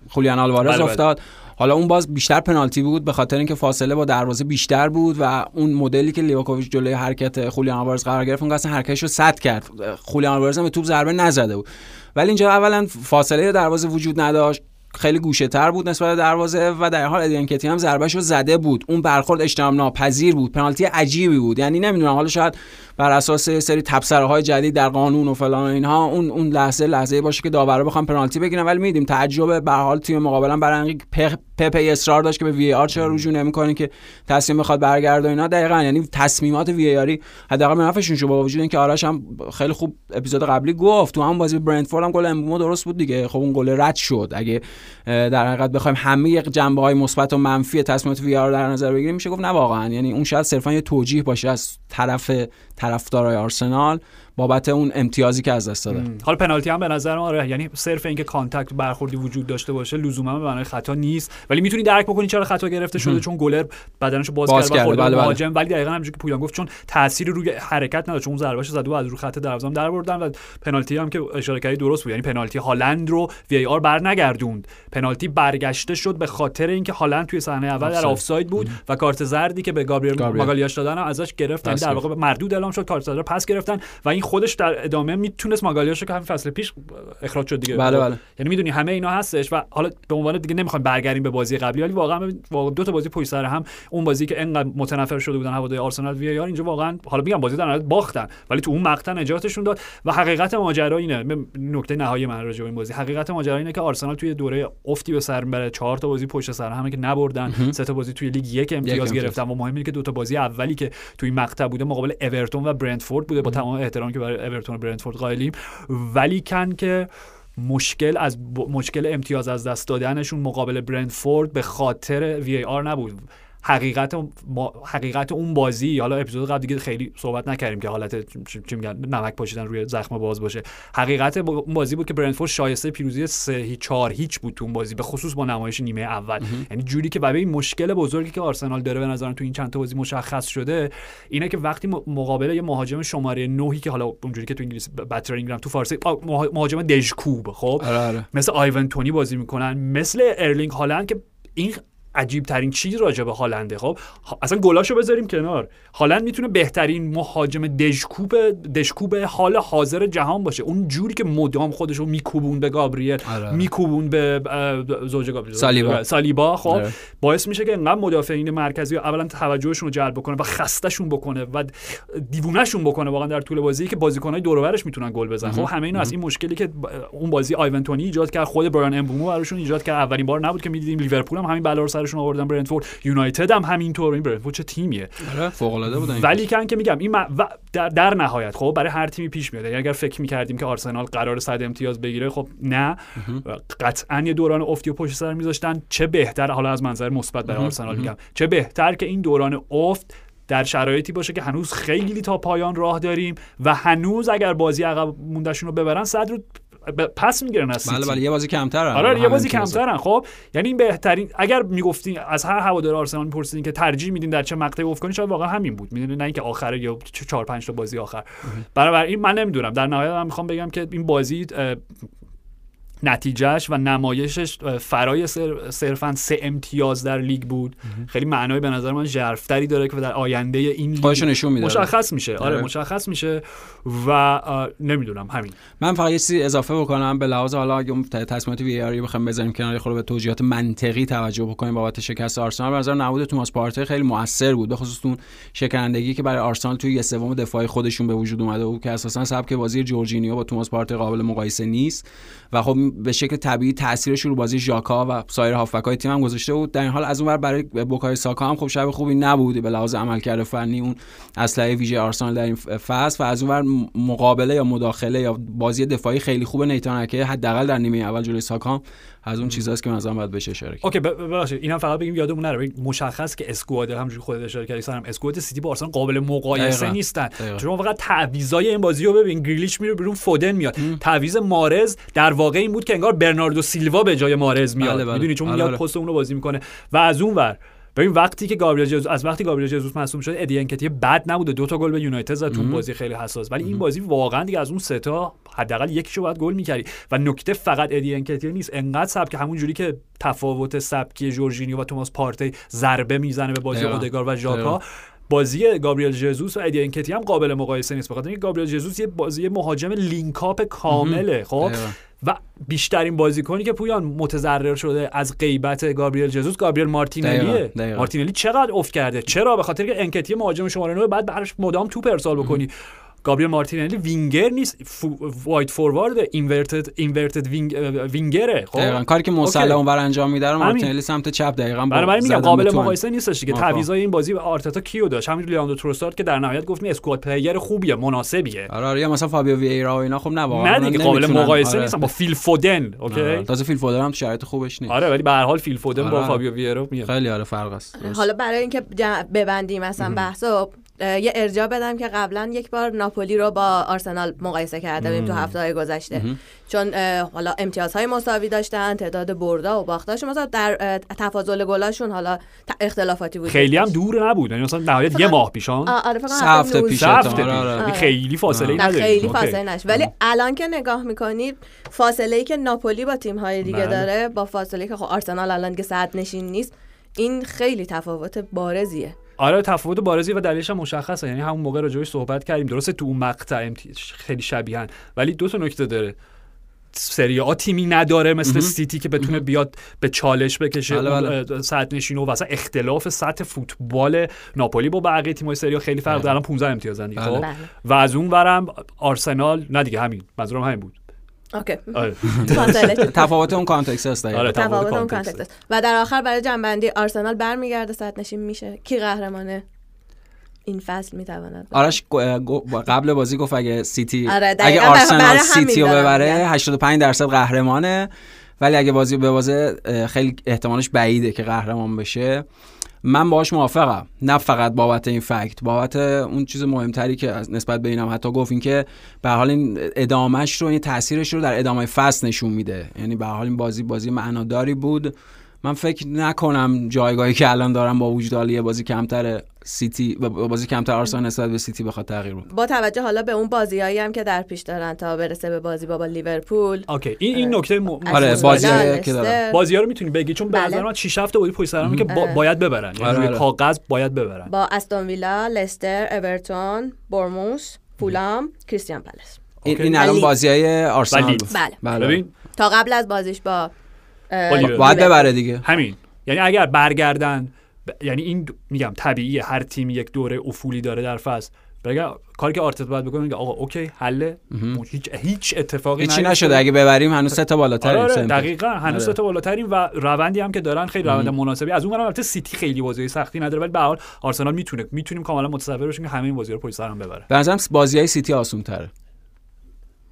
خولیان آلوارز افتاد. حالا اون باز بیشتر پنالتی بود به خاطر اینکه فاصله با دروازه بیشتر بود و اون مدلی که لیواکوویچ جلوی حرکت خولیان آلوارز قرار گرفت اون اصلا حرکتش رو سد کرد. خولیان آلوارز هم به توپ ضربه نزده بود. ولی اینجا اولا فاصله دروازه وجود نداشت. خیلی گوشه تر بود نسبت به دروازه و در حال ادیان کتی هم ضربهشو زده بود. اون برخورد اجتناب ناپذیر بود. پنالتی عجیبی بود. یعنی نمی‌دونم حالا شاید بر اساس سری تبصره های جدید در قانون و فلان و اینها اون اون لحظه لحظه باشه که داورا بخوام پنالتی بگیرن ولی میدیم تعجب به حال تیم مقابلا برای پپ اصرار داشت که به وی آر چرا رجوع نمی‌کنه که تصمیم بخواد برگرده اینا. دقیقا یعنی تصمیمات وی آری حداقل به شو با وجود اینکه آرش هم خیلی خوب اپیزود قبلی گفت. تو هم بازی برندفورد هم گل امبومو درست بود دیگه. خب اون گل رد شد. اگه در حقیقت بخوایم همه جنبه های مثبت و منفی تصمیمات وی آر در نظر بگیریم میشه گفت نه واقعا. یعنی اون شاید صرفا یه توجیه باشه از طرف طرفدارای آرسنال بابت اون امتیازی که از دست داده. حالا پنالتی هم به نظر ما آره یعنی صرف اینکه contact برخوردی وجود داشته باشه لزوما به معنای خطا نیست. ولی می‌تونی درک بکنی چرا خطا گرفته شده چون گلر بدنشو باز, باز کرد و بله مهاجم بله. ولی دقیقاً همونجوری که پویان گفت چون تأثیری روی حرکت نداشت چون اون ضربهش زد و از رو خط دروازه در بردن و پنالتی هم که اشاره کردی درست بود. یعنی پنالتی هالند رو VAR برنگردوند. پنالتی برگشته شد به خاطر اینکه هالند توی صحنه اول در آفساید بود و کارت زردی که به گابریل ماگالیاش دادن ازش گرفتن در واقع مردود اعلام شد کارت زرد پس گرفتن و این خودش در ادامه می‌تونست ماگالیاشو که همین فصل پیش اخراج شد دیگه. بله خب، بله. یعنی می‌دونی همه اینا هستش و حالا به عنوان دیگه نمی‌خوایم برگردیم به بازی قبلی ولی واقعا واقعا دو تا بازی پشت سر هم اون بازی که انقدر متنفر شده بودن هواداری آرسنال وی آر اینجا واقعا حالا میگم بازی در باختن ولی تو اون مقطع نجاتشون داد و حقیقت ماجرا اینه. نکته نهایی من راجع به این بازی حقیقت ماجرا اینه که آرسنال توی دوره افتی به سر می‌بره چهار تا بازی پشت سر همه که نبردن سه تا بازی توی لیگ یک امتیاز. گرفتن و مهم اینه که دو تا بازی اولی که توی مقطع بوده مقابل اورتون و برنتفورد بوده. با تمام احترامی که برای اورتون و برنتفورد قائلیم. ولی کن که مشکل از ب- مشکل امتیاز از دست دادنشون مقابل برنتفورد به خاطر وی آر نبود. حقیقت حقیقت اون بازی حالا اپیزود قبل دیگه خیلی صحبت نکردیم که حالت چی میگن نمک پاشیدن روی زخم باز باشه. حقیقت با- اون بازی بود که برنتفورد شایسته پیروزی 3 هیچ 4 هیچ بود تو اون بازی به خصوص با نمایش نیمه اول. یعنی جوری که برای این مشکل بزرگی که آرسنال داره به نظرم تو این چند تا بازی مشخص شده اینه که وقتی مقابل یه مهاجم شماره 9 که حالا اونجوری که تو انگلیسی battering ram تو فارسی مهاجم دژکوب خب؟ آره آره. مثل آیوان تونی بازی می‌کنن مثل ارلینگ هالند که این عجیب ترین چیز راجع به هالنده خب؟ اصلا گلاشو بذاریم کنار. هالند می‌تونه بهترین مهاجم دژکوب دژکوب حال حاضر جهان باشه. اون جوری که مدام خودش رو میکوبون به گابریل آره. میکوبون به زوج گابریل. سالیبا. سالیبا خب؟ آره. باعث میشه که انقدر مدافعین مرکزی اولا توجهشون رو جلب بکنه و خستهشون بکنه و دیوونهشون بکنه واقعا در طول بازی که بازیکنای دور می‌تونن گل بزنن. خب همه اینا از این مشکلی که اون بازی آیونتونی ایجاد کرد خود بران امبومو براشون ایجاد کرد. اولین بار نبود که می‌دیدیم لیورپول هم همین بلا رو سرشون آوردن برنتفورد. یونایتد هم همینطور. این برنتفورد چه تیمیه؟ آره فوق العاده بودن ولی کن که میگم این م- و در, در نهایت خب برای هر تیمی پیش میاد. اگر فکر می‌کردیم که آرسنال قرار صد امتیاز بگیره خب نه. قطعا یه دوران افتی و پشت سر میذاشتن. چه بهتر حالا از منظر مثبت برای آرسنال میگم. چه بهتر که این دوران افت در شرایطی باشه که هنوز خیلی تا پایان راه داریم و هنوز اگر بازی عقب موندهشون رو ببرن صد رو پس می‌گیرن از بله سیتی. بله یه بازی کمتر آره یه بازی کمترن. خب یعنی این بهترین اگر می‌گفتین از هر هوادار آرسنال میپرسیدین که ترجیح میدین در چه مقطعی افت کنین شاید واقعا همین بود. می‌دونین نه اینکه آخره یا چه چهار پنج تا بازی آخر. برابر این من نمی‌دونم. در نهایت من می‌خوام بگم که این بازی نتیجهش و نمایشش فرای صر- صرفا سه امتیاز در لیگ بود. خیلی معنای به نظر من ژرفتری داره که در آینده این لیگ نشون میده. مشخص میشه. آره آره. مشخص میشه و نمی‌دونم همین. من فقط یه چیزی اضافه بکنم به لحاظ حالا اگه تصمیمات VAR بخوایم بذاریم کنار خورده به توجیهات منطقی توجه بکنیم بابت شکست آرسنال به نظر نبود توماس پارتی خیلی موثر بود به خصوص اون شکنندگی که برای آرسنال توی یه سوم دفاعی خودشون به وجود اومده بود که اساسا سبک بازی جورجینیو با توماس پارتی قابل مقایسه نیست. و خب به شکل طبیعی تاثیرش رو بازی ژاکا و سایر هافبک‌های تیم هم گذاشته بود. در این حال از اون ور برای بوکای ساکا هم خب شب خوبی نبود به لحاظ عملکرد فنی اون اسلحه ویژه آرسنال در این فصل و از اون ور مقابله یا مداخله یا بازی دفاعی خیلی خوب ناتان آکه حداقل در نیمه اول جلوی ساکا از اون چیزاست که مثلا باید بهش اشاره کرد okay ببخشید اینم فقط بگیم یادمون نره مشخص که squad همونجوری خودت اشاره کردی سرم squad سیتی با آرسنال قابل مقایسه. نیستن. چون فقط تعویضای این بازی رو ببین گریلیش میره بیرون فودن میاد تعویض مارز در واقع این بود که انگار برناردو سیلوا به جای مارز میاد بله، بله. می‌دونی چون آره، میاد. پست اون رو بازی می‌کنه و از اون ور ببین وقتی که گابریل جزوس از وقتی گابریل جزوس مصدوم شد ادی انکتیا بد نبوده. دو تا گل به یونایتد زد تو بازی خیلی حساس. ولی این بازی واقعا دیگه از اون سه تا حداقل یکیشو باید گل می‌کردی. و نکته فقط ادی انکتیا نیست. انقدر سبک همون جوری که تفاوت سبکی جورجینیو و توماس پارتی ضربه می‌زنه به بازی. اودگارد و ژاکا. بازی گابریل جزوس و ادی انکتیا هم قابل مقایسه نیست. بخاطر اینکه گابریل جزوس یه بازی مهاجم link-up کامله. خب. و بیشترین بازیکنی که پویان متضرر شده از غیبت گابریل جزوس گابریل مارتینلیه. مارتینلی چقدر افت کرده؟ چرا؟ به خاطر که انکتیا مهاجم شماره 9 بعد براش مدام توپ ارسال بکنی. گابریل مارتینلی وینگر نیست فو، wide forward inverted inverted wing، وینگره خب دقیقاً کاری که. مو صلاح اونور انجام میده رو. مارتینلی سمت چپ دقیقاً برای من میگم قابل مقایسه نیستش دیگه موافقم. تعویضای این بازی آرتتا کیو داشت همین لیاندرو تروسارد که در نهایت گفت squad player خوبیه مناسبیه آره آره مثلا فابیو وییرا و اینا خب نه واقعا نه اونا دیگه قابل. مقایسه آره. نیستن با فیل فودن okay آره. تازه فیل فودر هم تو شرایط خوبش نیست آره ولی به هر حال فیل فودن با آره. فابیو ویرا میاد خیلی آره فرق است. حالا برای اینکه ببندیم مثلا بحثو اه، یه ارجاع بدم که قبلا یک بار ناپولی رو با آرسنال مقایسه کرده بودیم تو هفته های گذشته. چون اه، حالا امتیازهای مساوی داشتن تعداد بردا و باختاشون مثلا در تفاضل گلاشون حالا اختلافاتی بود. خیلی هم دور نبود. یعنی مثلا نهایت یه ماه پیشان آره هفته 19 پیش آره، پیش. آره. یعنی. خیلی فاصله نداریم. خیلی. فاصله نش. ولی الان که نگاه می‌کنید فاصله ای که ناپولی با تیم های دیگه بله. داره با فاصله که خب آرسنال الان که صد نشین نیست این خیلی تفاوت بارزیه. آره تفاوت بارزی و دلیلش هم مشخصه. یعنی همون موقع راجعش صحبت کردیم. درسته تو اون مقطع خیلی شبیهن ولی دو تا نکته داره. سری آ تیمی نداره مثل سیتی که بتونه بیاد به چالش بکشه. بله بله. سطح نشینو و اصلا اختلاف سطح فوتبال ناپولی با بقیه تیم‌های سری خیلی فرق داره. الان 15 امتیازن. دیگه خب؟ بله. و از اون برم آرسنال نه دیگه همین. منظورم همین بود. okay. آره. تفاوت اون context است آره تفاوت اون context. و در آخر برای جمع‌بندی آرسنال برمیگرده سطح نشین میشه. کی قهرمانه این فصل می‌تواند آرش قبل بازی گفت اگه سیتی آره اگه آرسنال سیتی رو ببره 85 درصد قهرمانه. ولی اگه بازی به بازه خیلی احتمالش بعیده که قهرمان بشه. من باهاش موافقم. نه فقط بابت این fact بابت اون چیز مهمتری که نسبت به اینم حتی گفت این که به حال این ادامهش رو این تاثیرش رو در ادامه فصل نشون میده. یعنی به حال این بازی بازی معناداری بود. من فکر نکنم جایگاهی که الان دارم با وجود حالی بازی کمتر سیتی بازی کمتر آرسنال نسبت به سیتی بخواد تغییر بود با توجه حالا به اون بازیایی هم که در پیش دارن تا برسه به بازی با, با لیورپول. okay این این نکته م... آره بازی که دارن. بازی ها رو می‌تونی بگی؟ چون به بله. نظر من 6 هفته بودی پشت سر که با... باید ببرن. یعنی آره. کاغذ باید ببرن. با استون ویلا لستر اورتون بورموس فولام کریستیان پالاس این, این الان بازی های آرسنال بله. بله. ببین. تا قبل از بازیش با باید ببره دیگه. همین. یعنی اگر برگردن یعنی این میگم طبیعیه هر تیم یک دوره افولی داره در فصل. بگه کاری که آرتت باید بکنه میگه آقا اوکی حله هیچ هیچ اتفاقی هیچی نشده. اگه ببریم هنوز سه تا بالاتریم آره, آره، دقیقاً هنوز آره. سه تا بالاتریم و روندی هم که دارن خیلی روند مناسبی. از اون البته سیتی خیلی بازی سختی نداره ولی به حال آرسنال می‌تونه می‌تونیم کاملا متصور بشیم که همه این بازی رو پشت سرم ببره. به نظرم بازیای سیتی آسون تره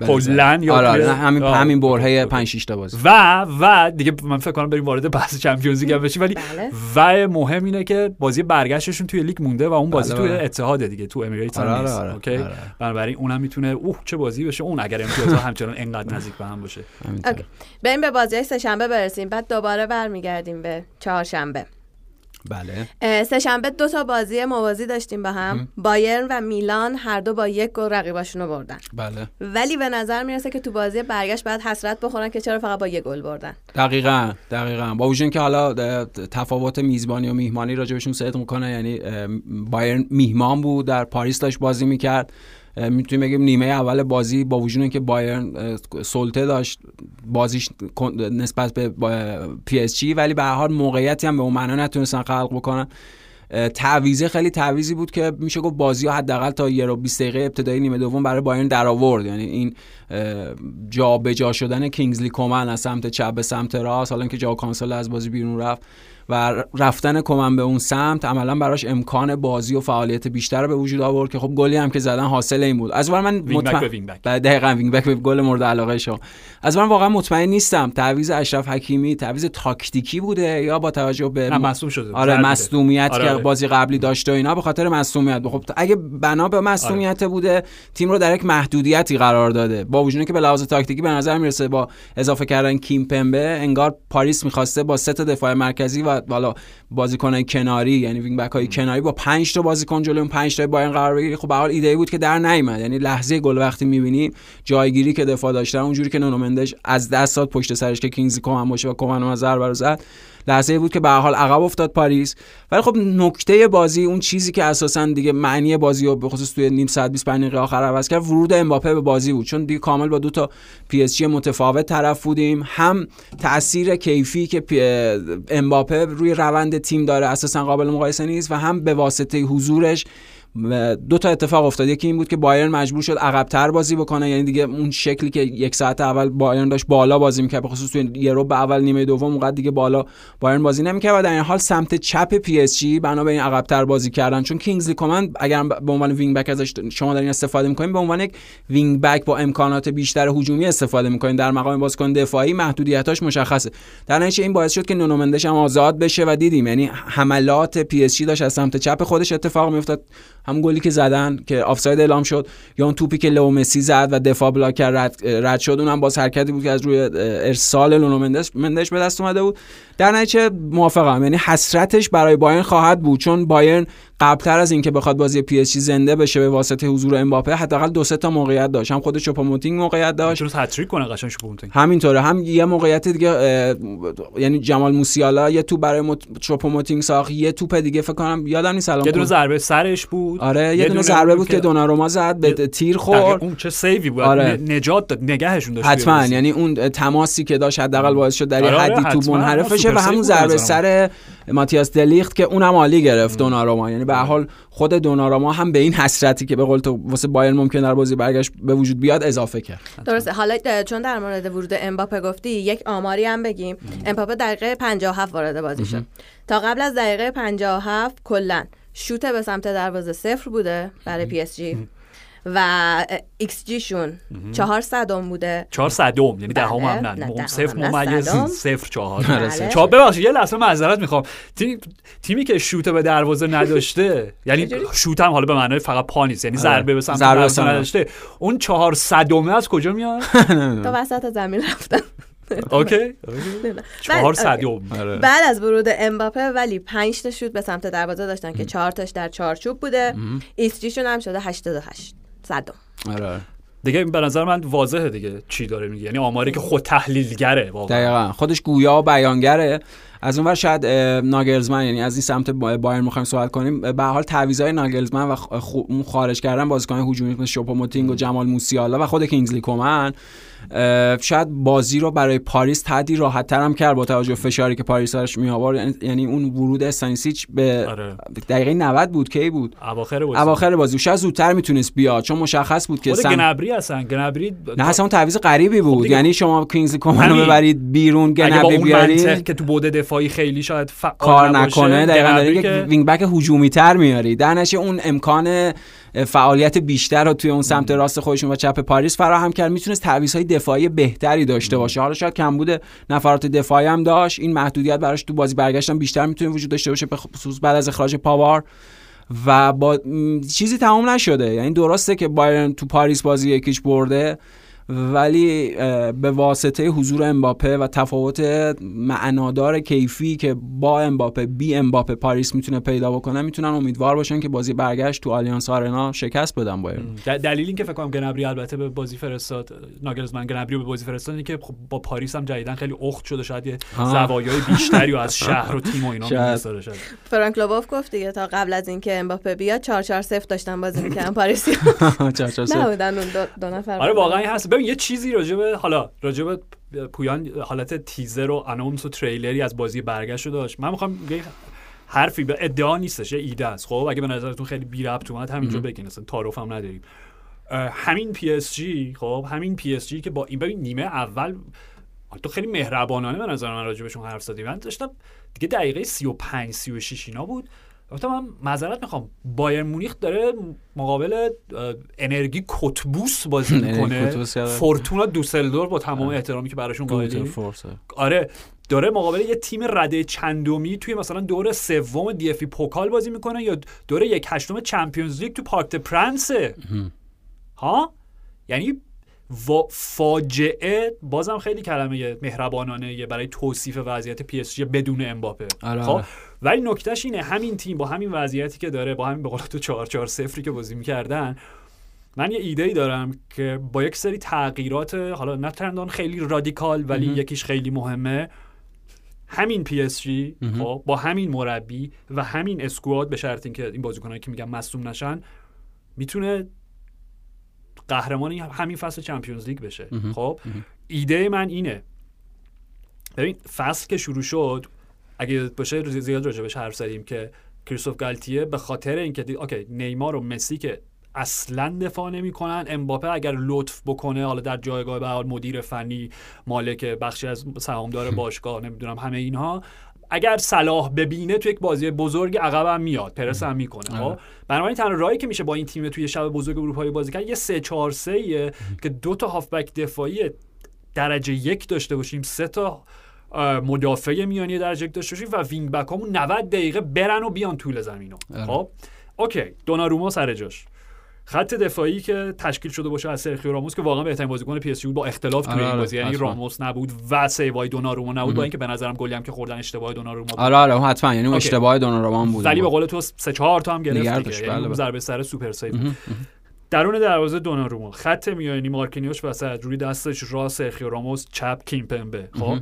کلا یا آره, آره همین همین برهه 5 6 تا بازی. و و دیگه من فکر کنم بریم وارد بحث چمپیونز لیگ بشیم ولی بله. و مهم اینه که بازی برگشتشون توی لیگ مونده و اون بازی بله توی بله. اتحاد دیگه تو امارات آره آره آره okay؟ آره. بنابراین اونم می‌تونه اوه چه بازی بشه. اون اگر امتیازها همچنان انقدر نزدیک به هم باشه. اوکی. بریم به بازی سه شنبه برسیم. بعد دوباره برمیگردیم به چهارشنبه. بله. سه شنبه دو تا بازی موازی داشتیم با هم. بایرن و میلان هر دو با یک گل رقیباشونو بردن. بله. ولی به نظر می‌رسه که تو بازی برگشت بعد حسرت بخورن که چرا فقط با یک گل بردن. دقیقا دقیقا. با وجود که حالا تفاوت میزبانی و میهمانی راجبشون صحبت می‌کنه یعنی بایرن میهمان بود در پاریس داشت بازی می‌کرد. می‌تونیم بگیم نیمه اول بازی با وجود اینکه بایرن سلطه داشت بازیش نسبت به پی اس جی ولی به هر حال موقعیتی هم به اون معنا نتونستن خلق بکنن. تعویضه خیلی تعویضی بود که میشه گفت بازی ها حداقل تا یه رو 20 دقیقه ابتدایی نیمه دوم برای بایرن در آورد یعنی این جا به جا شدن کینگزلی کومن از سمت چپ به سمت راست حالا که ژائو کانسلو از بازی بیرون رفت. و رفتن کومن به اون سمت عملا براش امکان بازی و فعالیت بیشتر به وجود آورد که خب گلی هم که زدن حاصل این بود. از من مطمئن دقیقاً wing back به گل مورد علاقه شما. از من واقعا مطمئن نیستم تعویض اشرف حکیمی تعویض تاکتیکی بوده یا با توجه به مصدوم شده آره مصدومیت آره که آره. بازی قبلی داشته و اینا به خاطر مصدومیت خب اگه بنا به مصدومیت آره. بوده تیم رو در یک محدودیتی قرار داده. با وجود که به لحاظ تاکتیکی به نظر می‌رسه با اضافه کردن کیمپمبه انگار پاریس می‌خواسته با سه تا دفاع مرکزی و والا بازیکن کناری یعنی wing back های کناری با 5 تا بازیکن جلوی اون 5 تا بایرن قرار بگیری. خب به حال ایده بود که در نیامد یعنی لحظه گل وقتی می‌بینی جایگیری که دفاع داشتن اونجوری که نونو مندش از دست داد پشت سرش که کینگزلی کومن باشه و کومن از ضربه زد. لحظه بود که به حال عقب افتاد پاریس. ولی خب نکته بازی اون چیزی که اساسا دیگه معنی بازی رو به خصوص توی نیم ساعت 25 دقیقه آخر عوض کرد ورود امباپه به بازی بود. چون دیگه کامل با دو تا پی اس جی متفاوت طرف بودیم. هم تاثیر کیفی که امباپه روی روند تیم داره اساسا قابل مقایسه نیست و هم به واسطه حضورش دو تا اتفاق افتاد. یکی این بود که بایرن مجبور شد عقبتر بازی بکنه. یعنی دیگه اون شکلی که یک ساعت اول بایرن داشت بالا بازی می‌کرد خصوص توی یه رو به اول نیمه دوم اونقدر دیگه بالا بایرن بازی نمی‌کرد و در این حال سمت چپ پی اس جی بنا به این عقبتر بازی کردن. چون کینگزلی کومن اگر به عنوان wing back ازش شما دارین استفاده می‌کنین به عنوان یک wing back با امکانات بیشتر هجومی استفاده می‌کنین. در مقام بازیکن دفاعی محدودیتاش مشخصه. در نتیجه این باعث شد که نونو هم آزاد بشه و دیدیم. یعنی حملات پی اس جی داشت از سمت چپ خودش اتفاق میافتاد. همون گلی که زدن که آفساید اعلام شد یا اون توپی که لو مسی زد و دفاع بلاک رد, رد شد اونم باز حرکتی بود که از روی ارسال نونو مندش به دست اومده بود. در نتیجه موافقم. یعنی حسرتش برای بایرن خواهد بود چون بایرن قبلتر از اینکه بخواد بازی پی اس جی زنده بشه به واسطه حضور امباپه حداقل دو سه تا موقعیت داشت. هم خود چوپوموتینگ موقعیت داشت. می‌تونست هت‌تریک کنه قشنگ چوپوموتینگ همینطوره. هم یه موقعیت دیگه یعنی جمال موسیالا یه تو برای مت... چوپوموتینگ ساخت یه توپ دیگه فکر کنم یادم نیست الان یه دونه ضربه سرش بود. آره یه دونه ضربه بود که دوناروما زد به تیر خورد. اون چه save ی بود. آره. نجات داد نگهشون داشت حتما. یعنی اون تماسی که داشت حداقل باعث شد در یه حدی تو منحرف و همون ضربه سر ماتیاس دلیخت که اونم عالی گرفت دوناروما یعنی به حال خود دوناراما هم به این حسرتی که به قول تو واسه بایرن ممکن در بازی برگشت به وجود بیاد اضافه کرد. درسته. حالا چون در مورد ورود امباپه گفتی یک آماری هم بگیم. امباپه دقیقه 57 وارد بازی شد. تا قبل از دقیقه 57 کلا شوت به سمت دروازه صفر بوده برای پی اس جی. و ایکس جی شون چهار صدم بوده. چهار صدم یعنی ده هم هم نه صفر ممیز صفر چهار. بله. چهار ببخشید یه لحظه معذرت می‌خوام. تیم تیمی که شوت به دروازه نداشته یعنی شوت هم حالا به معنای فقط پا نیست یعنی ضربه به سمت دروازه نداشته. اون چهار صدمه از کجا میاد؟ تا وسط زمین رفتن اوکی. چهار صدم بعد از ورود امباپه ولی 5 تا شوت به سمت دروازه داشتن که چهار تاش در چارچوب بوده. ایسجیشون هم شده 88 صدم آره. دیگه به نظر من واضحه دیگه چی داره میگه. یعنی آماری که خود تحلیلگره واقعا. دقیقا. خودش گویا و بیانگره. از اونور شاید ناگلزمن یعنی از این سمت بایرن می‌خوایم صحبت کنیم. به حال تعویضای ناگلزمن و خارج کردن بازیکن هجومی مثل شوپوموتینگ و جمال موسیالا و خود کینگزلی کومن شاید بازی رو برای پاریس تدی راحت تر هم کرد با توجه فشاری که پاریس داشت می آورد یعنی اون ورود استانیسیچ به آره. دقیقه 90 بود کی بود؟ اواخر بازی. اواخر بازی. شاید زودتر می‌تونست بیاد چون مشخص بود که سن... گنبری هستن. گنبری نه اصلا اون تعویض غریبی بود. یعنی شما کینگز کومن رو ببرید بیرون گنبری بیارید که تو بود دفاعی خیلی شاید ف... کار نکنه. دقیقاً که wing back هجومی تر میاری. در اون امکان فعالیت بیشتر رو توی اون سمت راست خودشون و چپ پاریس فراهم کرد. می‌تونست های دفاعی بهتری داشته باشه. حالا شاید کم بوده نفرات دفاعی هم داشت. این محدودیت براش تو بازی برگشتن بیشتر می‌تونه وجود داشته باشه به خصوص بعد از اخراج پاوار. و با چیزی تمام نشده. یعنی درسته که بایرن تو پاریس بازی یکیش برده. ولی به واسطه حضور امباپه و تفاوت معنادار کیفی که با امباپه بی امباپه پاریس می‌تونه پیدا بکنه می‌تونن امیدوار باشن که بازی برگشت تو آلیانس آرنا شکست بدن باید دلیل این که فکر کنم گنبری البته به بازی فرستاد ناگلزمن گنبری به بازی فرستاد که خب با پاریس هم جدیدن خیلی اخت شده شاید یه زوایای بیشتری و از شهر و تیم و اینا شد فرانک لوبوف گفت دیگه تا قبل از اینکه امباپه بیاد 4 4 0 داشتن بازی می‌کردن پاریسی 4 4 0 نبودن اون دو, نفر. آره واقعا هست. ببین یه چیزی راجبه حالا راجبه پویان حالت تیزر و آنونس و تریلری از بازی برگشت داشت. من می‌خوام حرفی به ادعا نیستش یه ایده است. خب اگه به نظرتون خیلی بی ربط اومد همینجا بگین اصلا تعارف هم نداریم. همین پی اس جی خب همین پی اس جی که با این ببین نیمه اول تو خیلی مهربانانه به نظر من راجبشون حرف زدی. من داشتم دیگه دقیقه 35 36 اینا بود. گفتم من معذرت می‌خوام بایرن مونیخ داره مقابل انرژی کتبوس بازی می‌کنه. فورتونا دوسلدورف با تمام احترامی که براشون قائلیم. آره داره مقابل یه تیم رده چندمی توی مثلا دور سوم دی اف پوکال بازی می‌کنه یا دور یک هشتم Champions League تو پارک پرنسه. ها؟ یعنی و فاجعه بازم خیلی کلمه مهربانانه برای توصیف وضعیت پی اس جی بدون امباپه. آره، خب؟ آره. ولی نکتهش اینه همین تیم با همین وضعیتی که داره با همین به قول تو 4 4 0 که بازی می‌کردن من یه ایده ای دارم که با یک سری تغییرات حالا نه چندان خیلی رادیکال ولی یکیش خیلی مهمه. همین پی اس جی خب با همین مربی و همین squad به شرط اینکه این بازیکنایی که میگم مصدوم نشن می‌تونه قهرمان همین فصل چمپیونز لیگ بشه. خب ایده من اینه. ببین فصل که شروع شد اگه باشه زیاد راجبش حرف زدیم که کریستوف گالتیه به خاطر اینکه دید اوکی نیمار و مسی که اصلا دفاع نمی‌کنن امباپه اگر لطف بکنه حالا در جایگاه به مدیر فنی مالک بخشی از سهامدار باشگاه نمی‌دونم همه اینها اگر صلاح ببینه تو یک بازی بزرگ عقب هم میاد پرس هم می‌کنه خب؟ بنابراین تنها راهی که میشه با این تیم توی شب بزرگ اروپایی بازی کرد یه 3 4 3 که دو تا هافبک دفاعی درجه یک داشته باشیم سه تا مدافع میانی درجه داشته باشیم و wing back همون 90 دقیقه برن و بیان طول زمینو. خب؟ اوکی دوناروما سر جاش. خط دفاعی که تشکیل شده باشه از سرخیو راموس که واقعا بهترین بازیکن پی اس با اختلاف توی آره، این آره، بازی. یعنی. راموس نبود و save ای دوناروما نبود با اینکه به نظرم گلی هم که خوردن اشتباه دوناروما بود. آره آره حتما. یعنی. اشتباه دوناروما بود. ولی به قول تو سه چهار تا هم گرفت دیگه. بله، یعنی بله. ضربه سر super save. درون دروازه دوناروما. خط میانی مارکینیوش وسط روی دست راست سرخیو راموس چپ کیمپمبه. خب؟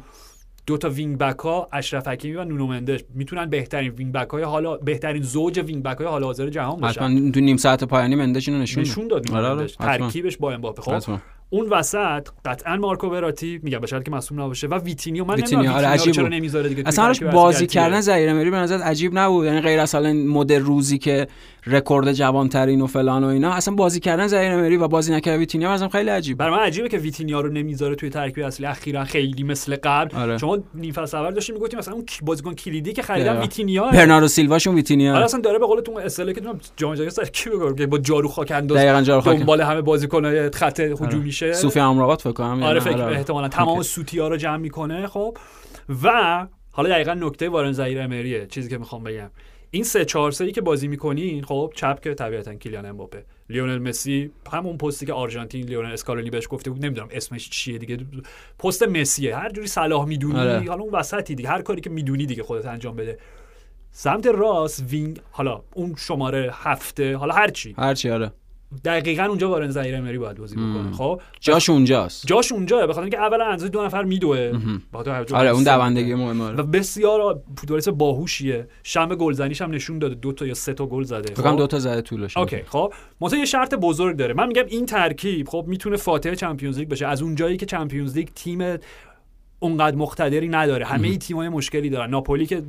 دو تا wing back ها اشرف حکیمی و نونو مندش می‌تونن بهترین wing back های حالا بهترین زوج wing back های حال حاضر جهان باشن. حتما تو نیم ساعت پایانی مندش اینو نشون نشون داد آره، آره،. ترکیبش با امباپه. خب؟ حتما. اون وسط قطعا مارکو وراتی میگم شرطی که مصدوم نباشه و ویتینیو من ویتینیو، نمی‌دونم آره، ویتینیو عجیب چرا. نمی‌ذاره دیگه اصلا بازی کردن زهیر امیری به نظر عجیب نبود یعنی غیر از حالا مد روزی که رکورد جوانترین و فلان و اینا اصلا بازی کردن زهیر امیری و بازی نکردن ویتینیا مثلا خیلی عجیب برای من عجیبه که ویتینیا رو نمی‌ذاره توی ترکیب اصلی اخیرا خیلی مثل قبل آره. شما نیم فصل اول داشتیم می‌گفتیم مثلا اون بازیکن کلیدی که خریدن آره. ویتینیا برناردو سیلواشون ویتینیا آره اصلا داره به قول تو اون اصطلاحی که جام جهانی سر کی با جارو خاک انداز. دنبال همه بازیکن‌های خط هجومی میشه. صوفی امرآباد فکر کنم آره یعنی، فکر احتمالاً تمام. سوتی ها رو جمع می‌کنه خب. و حالا دقیقا نکته وارن زهیر امریه چیزی که می‌خوام بگم. این سه چهار سه که بازی می‌کنین خب چپ که طبیعتا کیلیان امباپه. لیونل مسی همون پستی که آرژانتین لیونل اسکالونی بهش گفته بود نمی‌دونم اسمش چیه دیگه. پست مسیه هر جوری صلاح می‌دونی آره. حالا اون وسطی دیگه هر کاری که می‌دونی دیگه خودت انجام بده. سمت راست wing حالا اون شماره هفته حالا هر چی. هرچی آره. دقیقا اونجا وارن زهیر امری باید بازی بکنه خب؟ جاش اونجاست. جاش اونجاست بخاطر اینکه اولا اندازه دو نفر میدوه. با تو آره اون دوندگی. مهمه و آره. بسیار فوتبالیست باهوشیه. شم گلزنیش هم نشون داده. دو تا یا سه تا گل زده خب؟ دو تا زده طولش okay خب. مثلا یه شرط بزرگ داره. من میگم این ترکیب خب می‌تونه فاتح Champions League بشه. از اون جایی که Champions League تیم اونقدر مقتدری نداره. همه تیم‌های مشکلی دارن. ناپولی که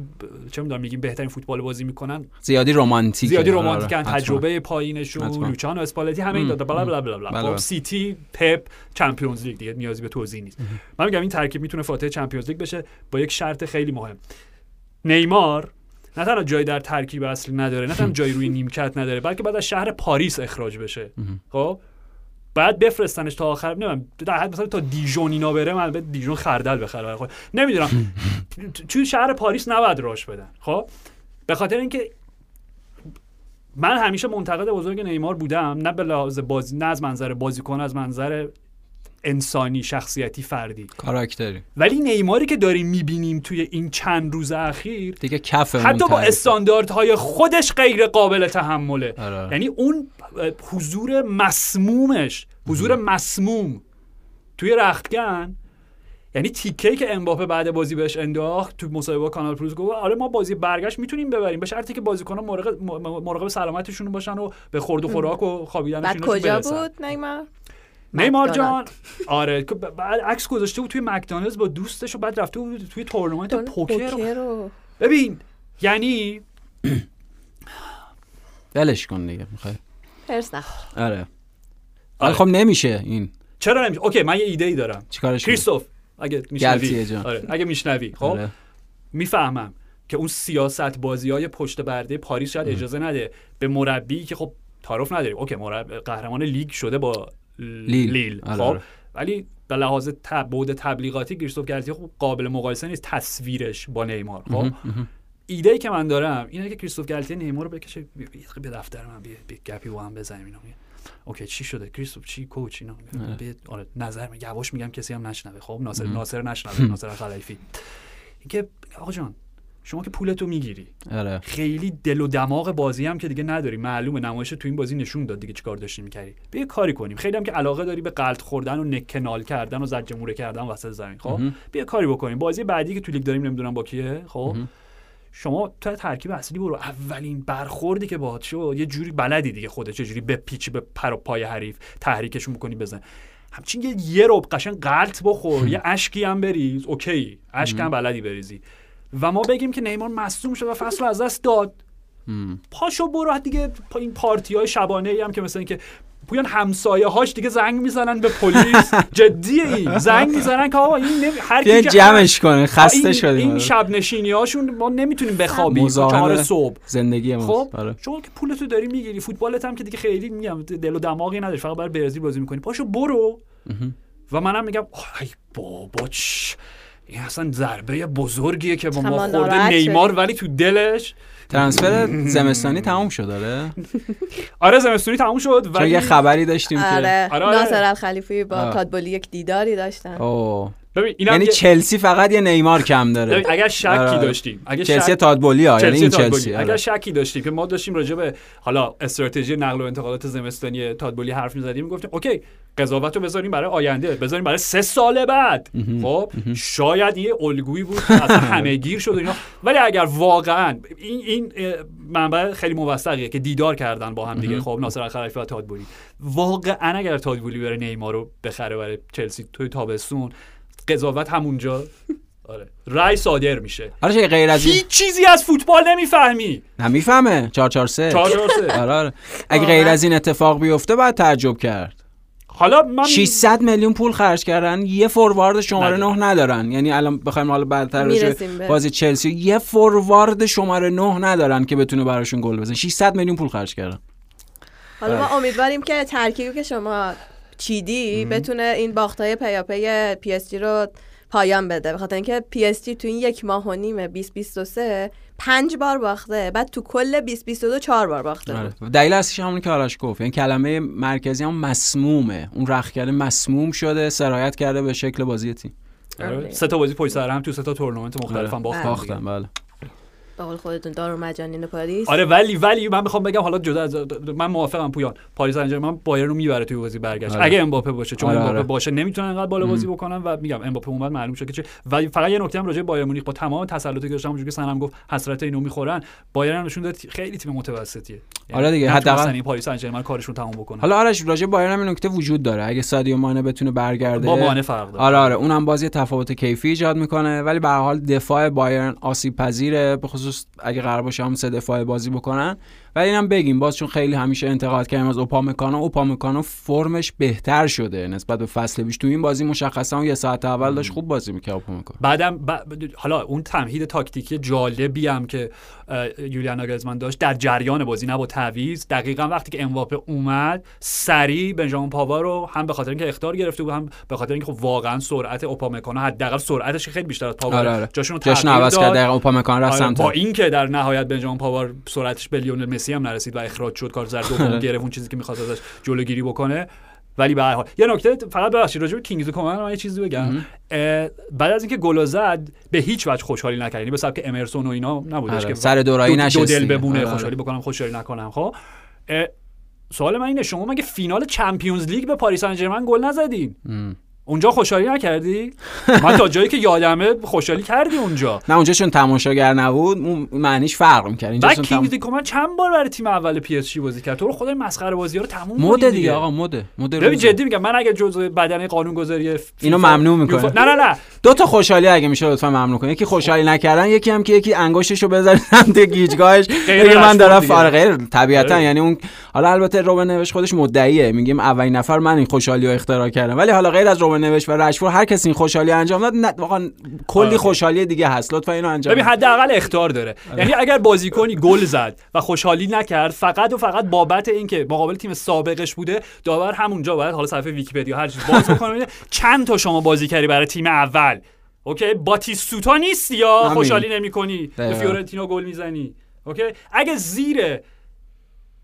چه می‌دونم میگیم بهترین فوتبال بازی می‌کنن. زیادی رمانتیکه. زیادی آره، رمانتیکن. آره. حتما. تجربه پایینشون. لوچانو اسپالتی همه این داده. blah blah blah blah. بله، خب بله. سیتی پپ Champions League دیگه نیازی به توضیح نیست. من میگم این ترکیب می‌تونه فاتح Champions League بشه با یک شرط خیلی مهم. نیمار نه تنها جایی در ترکیب اصلی نداره نه تنها جایی روی نیمکت نداره بلکه بعد از شهر پاریس اخراج بشه. خب؟ بعد بفرستنش تا آخر نمی‌دونم در حد مثلا تا دیژون اینا بره من به دیژون خردل بخره خود نمی‌دونم. توی شهر پاریس نباید راش بدن. خب؟ به خاطر اینکه من همیشه منتقد بزرگ نیمار بودم نه به لحاظ بازی نه از منظر بازیکن از منظر انسانی شخصیتی فردی. کاراکتری. ولی نیماری که داریم می‌بینیم توی این چند روز اخیر دیگه کف حتی با استانداردهای خودش غیر قابل تحمله. آره،. یعنی اون حضور مسمومش حضور مسموم توی رختکن یعنی تیکه که امباپه بعد بازی بهش انداخت تو مصاحبه با کانال پلوس گفت آره ما بازی برگشت می‌تونیم ببریم. به شرطی که بازیکن‌ها مراقب مراقب سلامتشون باشن و به خورد و خوراک و خوابیدنشون بعد کجا برسن. بود نیمار؟ نیمار. جان. آره بعد عکس گذاشته بود توی مکدونالدز با دوستش و بعد رفته بود توی تورنمنت پوکر رو. ببین یعنی ولش کن دیگه می‌خوای. حرص نخور. آره. آره خب نمیشه این. چرا نمیشه؟ okay من یه ایده ای دارم چیکارش؟ کریستوف اگه میشنوی. جان. آره اگه میشنوی خب؟ آره. می‌فهمم که اون سیاست بازی های پشت پرده پاریس شاید اجازه نده به مربی که خب تعارف نداریم. okay مربی قهرمان لیگ شده با لیل, لیل. آره، خب آره. ولی به لحاظ تب- بعد تبلیغاتی کریستوف گلتیه خب قابل مقایسه نیست تصویرش با نیمار. خب؟ ایده ای که من دارم اینه که کریستوف گلتیه نیمار رو بکشه به دفتر من بیا گپی با هم بزنیم اینا. اوکی چی شده؟ کریستوف چی؟ کوچ اینا. بیا آره نظر می یواش میگم کسی هم نشنوه. خب ناصر ناصر نشنوه ناصر خلایفی اینکه آقا جان شما که پولتو می‌گیری. آره. خیلی دل و دماغ بازی هم که دیگه نداری معلومه نمایش تو این بازی نشون داد دیگه چیکار داشتی می‌کردی بیا کاری کنیم. خیلی هم که علاقه داری به قلط خوردن و نکنال کردن و زجه موره کردن وسط زمین خب؟ بیا کاری بکنیم. بازی بعدی که تو لیگ داریم نمی‌دونم با کیه خب؟ شما تو ترکیب اصلی برو. اولین برخوردی که باهات شد یه جوری بلدی دیگه خودت چه جوری بپیچی به پر و پای حریف تحریکشون بکنی بزن. همچین یه یه ربع قشنگ غلت بخور یه اشکی هم بریز. okay. اشک هم بلدی بریزی. و ما بگیم که نیمار مصدوم شد و فصل رو از دست داد. پاشو برو دیگه پا این پارتی های شبانه ای هم که مثلا اینکه پویان همسایه هاش دیگه زنگ می‌زنن به پلیس. جدیه این. زنگ می‌زنن که آقا این نمی... هر کی جمعش کنه خسته این, شدیم. این آره. شب نشینی هاشون ما نمی‌تونیم بخوابیم. چهار صبح. زندگی ما. خب آره. شما که پولتو داری می‌گیری فوتبالت هم که دیگه خیلی میگم دل و دماغی نداری فقط برای برزیل بازی می‌کنی. پاشو برو. و منم میگم آی بابا چش. این اصلا ضربه بزرگیه که با ما خورده نیمار. ولی تو دلش ترانسفر زمستانی تموم شد داره آره زمستونی تموم شد چون ولی یه خبری داشتیم که آره آره، آره. ناصر الخلیفی با آه. کادبولی یک دیداری داشتن اوه. ببین اینا یعنی یه- چلسی فقط یه نیمار کم داره اگر شکی آره. داشتیم اگه چلسی شک... تادبولی ها یعنی چلسی این. چلسی اگر آره. شکی داشتیم که ما داشتیم راجع به حالا استراتژی نقل و انتقالات زمستانی تادبولی حرف می‌زدیم می‌گفتیم اوکی قضاوت رو بذاریم برای آینده بذاریم برای سه سال بعد خب شاید یه الگویی بود اصلا همه گیر شد اینا ولی اگر واقعا این این منبع خیلی موثقیه که دیدار کردن با هم دیگه خب ناصر الخلیفی و تادبولی واقعا اگر تادبولی بره نیمار رو بخره برای چلسی توی تابستون قضاوت همونجا. آره. رای صادر میشه. آره چه غیر از این؟ هیچ چیزی از فوتبال نمی‌فهمی. نمی‌فهمه. 443 چهار چهار سه. آره آره. اگه. غیر از این اتفاق بیفته باید تعجب کرد. حالا من 600 میلیون پول خرج کردن یه فوروارد شماره ندارن. 9 ندارن. یعنی الان بخوایم حالا بعدتر به بازی چلسی. یه فوروارد شماره 9 ندارن که بتونه براشون گل بزنه. 600 میلیون پول خرج کردن. حالا. ما امیدواریم که ترکیبی که شما چیدی بتونه این باختای پیاپی پی اس جی رو پایان بده. بخاطر اینکه پی اس جی تو این یک ماه و نیم 2023 پنج بار باخته. بعد تو کل 2022 چهار بار باخته. آره. دلیل اصلیش همونی که آرش گفت. یعنی کلمه مرکزی هم مسمومه. اون رختکنه مسموم شده سرایت کرده به شکل بازی تیم. آره. سه تا بازی پشت سر هم تو سه تا تورنمنت مختلف هم باختن. بله. به قول خودتون دارالمجانین پاریس؟ آره ولی ولی من می‌خوام بگم حالا جدا از من موافقم پویان. پاریس سن بایرن رو می‌بره توی بازی برگشت. آره. اگه امباپه باشه چون آره، امباپه آره. باشه نمی‌تونن انقدر بالا بازی بکنن و میگم امباپه اومد معلوم شد که چه ولی فقط یه نکته هم راجع به بایرن مونیخ با تمام تسلطی که داشتم اونجوری که سنم گفت حسرت اینو می‌خورن. بایرن نشون داد خیلی تیم متوسطیه. یعنی آره دیگه، حداقل- این پاریس سن ژرمن کارشون تموم بکنن. حالا آرش راجع به بایرن هم نکته وجود داره. اگه سادیو مانه بتونه برگرده با مانه فرق داره. آره آره. اونم بازی تفاوت کیفی ایجاد می‌کنه. ولی به هر حال دفاع بایرن آسیب پذیره به خصوص اگه قرار باشه هم سه دفاع بازی بکنن ولی اینم بگیم باز چون خیلی همیشه انتقاد کردیم از اوپامکانو اوپامکانو فرمش بهتر شده نسبت به فصل پیش. تو این بازی مشخصا اون یه ساعت اول داشت خوب بازی می‌کرد اوپامکانو. بعدم ب- حالا اون تمهید تاکتیکی جالبی هم که یولیان ناگلزمن داشت در جریان بازی نه با تعویض. دقیقا وقتی که امواپه اومد سریع بنجامین پاوا رو هم به خاطر اینکه اختار گرفته بود هم به خاطر اینکه خب واقعا سرعت اوپامکانو حداقل سرعتش خیلی بیشتر از پاوا آره آره. جاشون رو عوض داد. کرد دقیقا اوپامکانو رفت آره، سمت. با اینکه در نهایت بنجامین پاوار سرعتش به لیونل مسی هم نرسید و اخراج شد کار زرد دوم گرفت اون چیزی که می‌خواست ازش جلوگیری بکنه ولی به هر حال یه نکته فقط ببخشید راجع به کینگزلی کومن من یه چیزی بگم بعد از اینکه گل زد به هیچ وجه خوشحالی نکرد یعنی به سبک امرسون و اینا نبودش آره، که سر دوراهی دو- دو دل. بمونه آره، آره. خوشحالی بکنم خوشحالی نکنم خب سوال من اینه شما مگه فینال Champions League به پاریس سن ژرمن گل نزدین. اونجا خوشحالی نکردی؟ من تا جایی که یادمه خوشحالی کردی اونجا. نه اونجا چون تماشاگر نبود اون معنیش فرق می‌کرد. اینجا چون تم... دی کومن چند بار برای تیم اول پی اس جی بازی کرد؟ تو رو خدای مسخره بازی ها رو تموم مده کنید دیگه آقا مده. مده ببین. جدی میگم من اگه جزء بدنه قانون گذاری اینو ممنوع می‌کنه. نه نه نه. دو تا خوشحالی اگه میشه لطفا ممنون کن یکی خوشحالی نکردن یکی هم که یکی انگشتشو بذاره سمت گیجگاهش. غیر بگه من دارم دیگه. فارغ غیر طبیعتا آره. یعنی اون حالا البته روبن نوش خودش مدعیه. میگیم اولین نفر من این خوشحالی رو اختراع کردم. ولی حالا غیر از روبن نوش و رشفور هر کسی این خوشحالی انجام داد نه واقعا کلی آره. خوشحالی دیگه هست لطفا اینو انجام ببین. حداقل اختار داره آره. یعنی اگر بازیکنی گل زد و خوشحالی نکرد فقط و فقط بابت اینکه مقابل تیم سابقش بوده داور همونجا باید حالا صفحه ویکی‌پدیا هر چیز باز بکنه چند تا شما بازی کردی برای تیم اول okay باتیستوتا نیست یا. خوشحالی نمی‌کنی به. فیورنتینا گل می‌زنی okay اگه زیر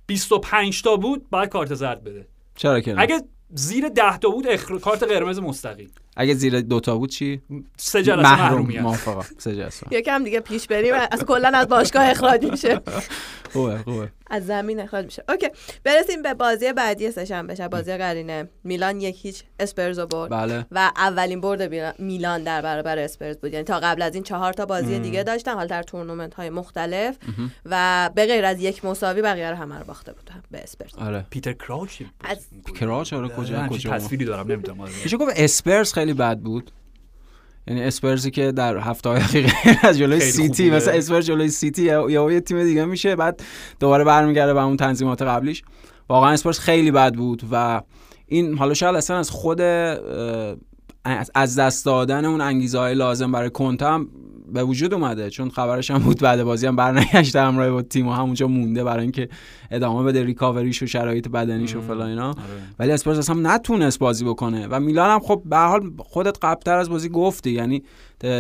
25 تا بود باید کارت زرد بده چرا که؟ اگه زیر 10 تا بود اخر... کارت قرمز مستقیم. اگه زیر دوتا بود چی؟ سه جلسه محروم. محرومیت. موافقم سه جلسه. یکم دیگه پیش بریم. از کلا از باشگاه اخراج میشه. خوبه خوبه. از زمین اخراج میشه. okay برسیم به بازی بعدی سه‌شنبه شب. بازی قرینه. میلان یک هیچ اسپرز رو برد. بله. و اولین برد میلان در برابر اسپرز بود. یعنی تا قبل از این چهار تا بازی دیگه داشتن. حالا در تورنمنت های مختلف و به غیر از یک مساوی بقیه رو همه رو باخته بود به اسپرز. آره. پیتر کراوچ از کراچ؟ آره کجا؟ کجا؟ تصویری دارم نمی‌دونم. میشه گفت اسپرز خیلی بد بود. یعنی اسپرزی که در هفته های اخیر از جلوی سیتی. مثلا اسپرز جلوی سیتی یا یه تیم دیگه میشه بعد دوباره برمیگرده به اون تنظیمات قبلیش واقعا اسپرز خیلی بد بود و این حالا شاید اصلا از خود از- دست دادن اون انگیزه های لازم برای کنته هم به وجود اومده چون خبرش هم بود بعد بازی هم برنگشته همراه با تیم و همونجا مونده برای اینکه ادامه بده recovery ش و شرایط بدنیش و فلان اینا. آره. ولی اسپرز اصلا نتونست بازی بکنه. و میلان هم خب به حال خودت قبلتر از بازی گفتی یعنی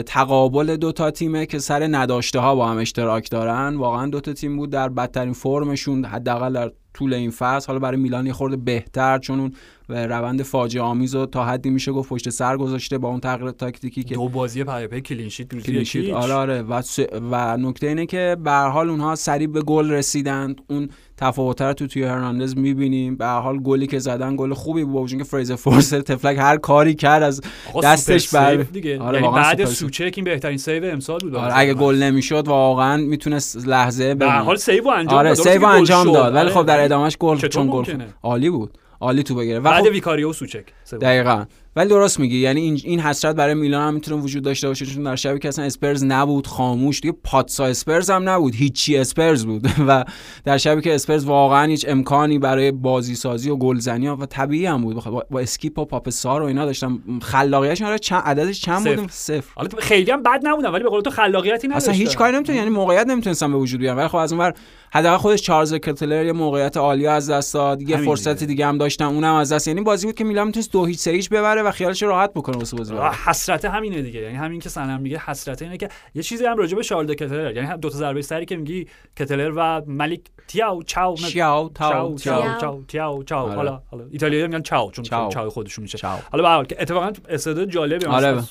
تقابل دو تا تیمه که سر نداشته ها با هم اشتراک دارن. واقعا دو تا تیم بود در بدترین فرمشون حداقل در طول این فصل. حالا برای میلان یه خورده بهتر چون اون روند فاجعه آمیز و تا حدی میشه گفت پشت سر گذاشته با اون تغییر تاکتیکی که دو بازی پی clean sheet آره آره. و, و نکته اینه که به حال اونها سریع به گل رسیدند. اون تفاوت رو تو توی هرناندز می‌بینیم. به حال گلی که زدن گل خوبی بود چون که فریزر فورسر تفلک هر کاری کرد از دستش بر دیگه. آره یعنی بعد سوچک این بهترین سیو امسال بود. آره اگه گل نمی‌شد واقعا می‌تونست لحظه به حال سیو انجام آره سیو انجام داد. ولی خب در ادامهش گل چون گل عالی بود. عالی تو بگیره. بعد خب ویکاریو سوچک. دقیقاً. ولی درست میگی. یعنی این این حسرت برای میلان هم می‌تونه وجود داشته باشه چون در شبی که اصلا اسپرز نبود خاموش دیگه پاتسا اسپرز هم نبود هیچی اسپرز بود. و در شبی که اسپرز واقعا هیچ امکانی برای بازی سازی و گلزنی و طبیعی هم بود. با, با اسکیپ و پاپه سار و اینا داشتم خلاقیتش آره چند عددش چند بود صفر. حالا خیلی هم بد نبودن ولی به قول تو خلاقیتی نداشت اصلا هیچ کاری نمی‌تونه یعنی موقعیت نمی‌تونستن به وجود بیارن. ولی خب از اونور حداقل خودش شارل دکتلاره یه موقعیت عالی از دست داد. یه فرصت دیگه. هم داشتن اونم از دست. یعنی بازی بود که میلان می‌تونست دو هیچ سریش ببره و خیالش راحت بکنه واسه بازی حسرت همینه دیگه. یعنی همین که سنم میگه حسرت اینه که یه چیزی هم راجع به شارل کتلر. یعنی دو تا ضربه سری که میگی کتلر و ملیک تیاو چاو چاو تاو چاو چاو چاو حالا حالا ایتالیایی میگن چاو چون چاو. خودشون میشه. حالا به هر حال که اتفاقا استعداد جالبی آره.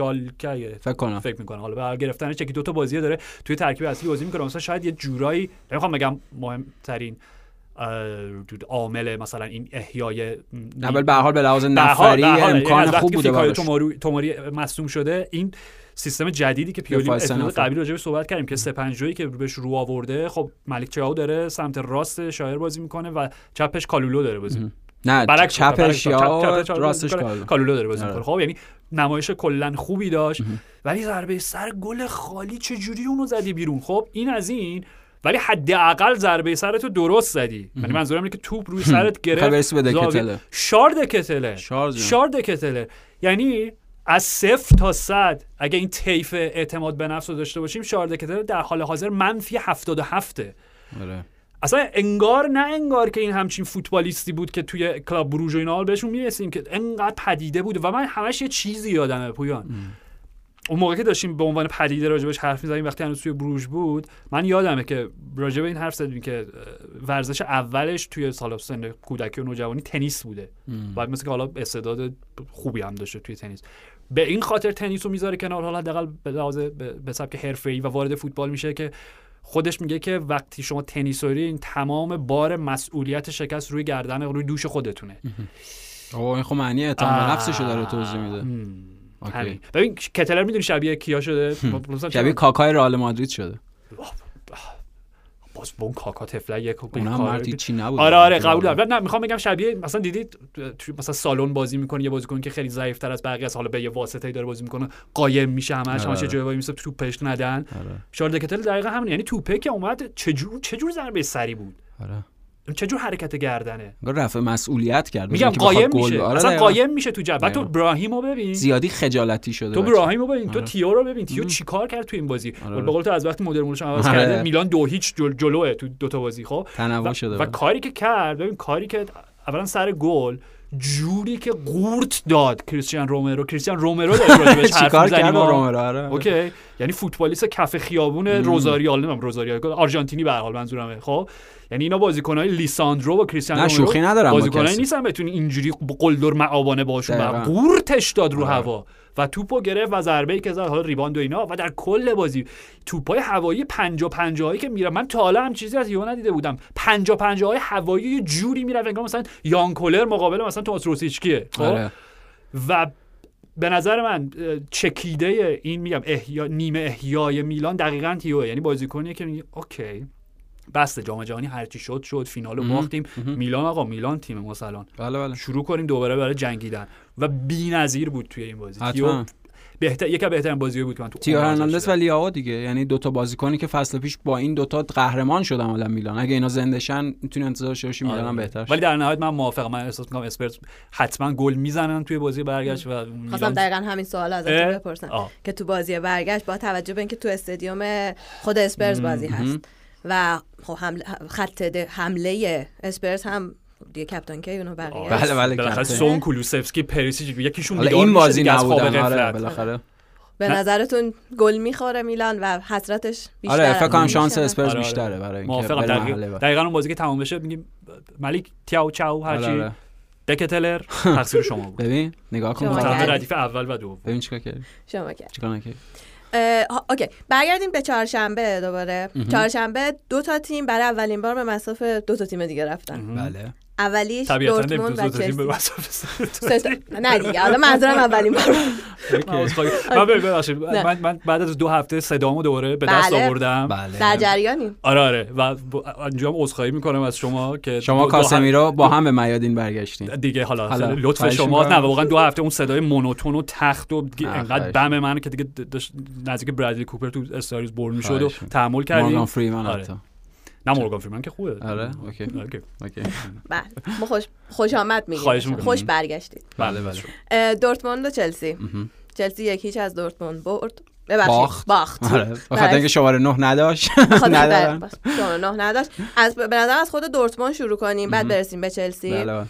شالکه فکر کنم. فکر می‌کنم. حالا به گرفتنش یکی دو تا بازی داره توی ترکیب اصلی بازی می‌کنه. مثلا شاید یه جورایی نمی‌خوام بگم مهمترین عامل مثلا این احیای نه به حال به لحاظ نفری یعنی امکان خوب بوده براش. توماری مصدوم شده این سیستم جدیدی که پیولی اپیزود قبلی راجع صحبت کردیم که پنج که بهش رو آورده خب ملک چاو داره سمت راست شاعر بازی می‌کنه و چپش کالولو داره بازی. نه برعکس چپش یا راستش کالولو داره بازی می‌کنه خب یعنی نمایش کلا خوبی داشت ولی ضربه سر گل خالی چه جوری اونو زدی بیرون خب این از این ولی حداقل ضربه سرتو درست زدی یعنی منظورم اینه که توپ روی سرت گرفت شارد کتله شارد کتله یعنی از صفر تا صد اگه این طیف اعتماد به نفس رو داشته باشیم شارد کتله در حال حاضر منفی 77 آره. اصلا انگار نه انگار که این همچین فوتبالیستی بود که توی کلاب بروژ و اینا بهشون می‌رسیم که انقدر پدیده بود و من همش یه چیزی یادمه پویان. اون موقع که داشتیم به عنوان پدیده راجبش حرف می‌زنیم وقتی هنوز توی بروژ بود من یادمه که راجب این حرف زدیم که ورزش اولش توی سال سن کودکی و نوجوانی تنیس بوده. بعد مثل که حالا استعداد خوبی هم داشته توی تنیس. به این خاطر تنیس رو می‌ذاره کنار حالا حداقل به لحاظ به سبک حرفه‌ای و وارد فوتبال میشه که خودش میگه که وقتی شما تنیسوری این تمام بار مسئولیت شکست روی گردن روی دوش خودتونه. اوه این خب معنی اعتماد به نفسشو داره توضیح میده. ببین کتلر می‌دونی شبیه کیا شده؟ شبیه کاکای رئال مادرید شده. باز با اون کاکا تفله یک اونم مردی چی نبود آره آره قبول دارم. نه می‌خوام بگم شبیه مثلا دیدید مثلا سالن بازی می‌کنه یه بازیکن که خیلی ضعیف تر از بقیه حالا به یه واسطه داره بازی می‌کنه قایم میشه همش همش جای وای میسه توپش ندن. آره. شارل کتل دقیقا همین. یعنی توپه که اومد چجور چجور ضربه سری بود؟ آره. چجور حرکت گردنه؟ رفع مسئولیت کرد. میگم قایم میشه. آره اصلا قایم میشه تو جبهه تو ابراهیمو ببین. زیادی خجالتی شده تو ابراهیمو ببین. آره. تو تیو رو ببین. تیو چیکار کرد تو این بازی؟ آره. به قول تو از وقتی مدل مولش عوض آره. کرده میلان دو هیچ جل جلوه تو دو تا بازی خب؟ تنوع شده و کاری که کرد ببین کاری که اولا سر گل جوری که قورت داد کریستیان رومرو. کریستیان رومرو داره راجبش حرف می‌زنیم رومرو؟ آره. اوکی. یعنی فوتبالیست کف خیابون روزاریال نمی‌دونم روزاریال. آرژانتینی به هر حال منظورمه خب؟ یعنی اینا بازیکنای لیساندرو و کریستیانو نه شوخی ندارم بازیکنایی نیستن بتونی اینجوری قلدرمآبانه باشون و قورتش داد رو آره. هوا و توپو گرفت و ضربه ای که زد حالا rebound و اینا و در کل بازی توپای هوایی 50 50 هایی که میره من تا حالا هم چیزی از تئو ندیده بودم 50 50 های هوایی یه جوری میره انگار مثلا یان کولر مقابل مثلا توماس روسیچکیه خب؟ آره. و به نظر من چکیده این میگم احیا نیمه احیای میلان دقیقاً تئوئه یعنی بازیکنیه که میگه okay بسته جام جهانی هرچی شد شد. فینالو باختیم. میلان آقا میلان تیم ما بله بله. شروع کنیم دوباره برای جنگیدن. و بی‌نظیر بود توی این بازی. تیو بهتر یکی بهترین بازی بود که من تو تیو هرناندز و لیاو دیگه. یعنی دوتا بازیکنی که فصل پیش با این دوتا قهرمان شدن حالا میلان. اگه اینا زنده شن می‌تونه انتظار شوشی میلان آره. بهتر ولی در نهایت من موافقم. من احساس می‌کنم اسپرس حتما گل می‌زنن توی بازی برگشت و خواستم دقیقا همین سوال ازتون بپرسم که تو بازی برگشت با توجه به اینکه تو استادیوم خود اسپرز بازی هست. و خب حمله خط حمله اسپرس هم دیگه captain کین و بقیه؟ بله بله بالاخره سون کولوسفسکی پریسیچ یکیشون این بازی نبودن. آره بالاخره. به نه. نظرتون گل می‌خوره میلان و حسرتش بیشتر؟ آره فکر کنم شانس؟ اسپرز آره، آره. بیشتره برای اینکه دقیقا. دقیقا اون بازی که تمام بشه میگیم مالیک تیاو چاو آره، هرچی. آره. دکتلر تقصیر شما بود. ببین نگاه کن. ردیف اول و دوم. ببین چیکار کردی. شما کرد چیکار نکردی؟ اوکی. برگردیم به چهارشنبه دوباره. چهارشنبه دو تا تیم برای اولین بار به مسافه دو تا تیم دیگه رفتن. بله. اولیش دورتموند و چلسی. نه دیگه حالا منظورم اولین بار. من من ببخشید. بعد از دو هفته صدامو دوباره به دست بله. آوردم. بله. در جریانیم. آره آره. و هم عذرخواهی می‌کنم از شما که شما کاسمیرو با هم به میادین برگشتین. دیگه حالا, لطف شما. نه واقعا دو هفته اون صدای مونوتون و تخت و انقدر بم من که دیگه داشت نزدیک برادلی کوپر تو A Star Is Born می‌شد و. تحمل کردیم. مورگان فریمن آره. حتی. نه مورگان فریمن که خوبه. آره okay. okay. okay. بله. ما خوش خوش آمد میگیم. خوش برگشتید. بله بله اه، دورتموند و چلسی. چلسی یک هیچ از دورتموند برد. ببخشید. باخت. باخت. آره. بخاطر اینکه شماره نه نداشت. بخاطر ندارن در- شما نه نداشت. از به نظر از خود دورتموند شروع کنیم بعد. برسیم به چلسی. بله بله.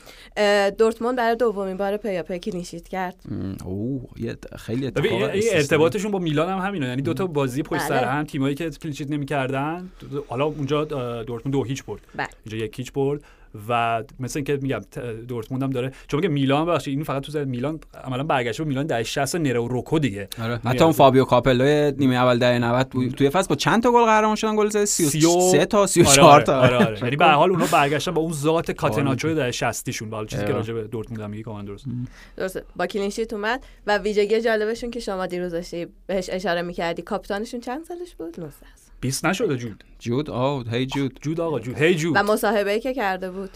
دورتموند برای دومین بار پیاپی clean sheet کرد. اوه یه خیلی اتفاق. ارتباطشون با میلان هم همینه. یعنی دو تا بازی پشت سر بله. هم تیمایی که clean sheet نمی‌کردن. حالا اونجا دورتموند دو هیچ برد. بله. اینجا یک هیچ برد. و مثل اینکه میگم دورتموند هم داره. چون که میلان بخشید این فقط تو زد میلان عملا برگشته به میلان دهه 60 نرئو روکو دیگه. آره. حتی اون فابیو کاپلو نیمه اول دهه 90 بود. توی فصل با چند تا گل قهرمان شدن؟ گل زده 33 تا 34 آره تا. آره آره. یعنی به هر حال اونا برگشتن با اون ذات کاتناچیو آره. دهه 60 شون حالا چیزی که آره. راجع به دورتموند هم میگه کاملا درست. درسته. با clean sheet اومد و ویژگی جالبشون که شما دیروز داشتی بهش اشاره می‌کردی. کاپیتانشون چند سالش بود؟ 19 سال. 20 نشده جود. جود آه Hey Jude. جود آقا جود. Hey Jude. و مصاحبه که کرده بود.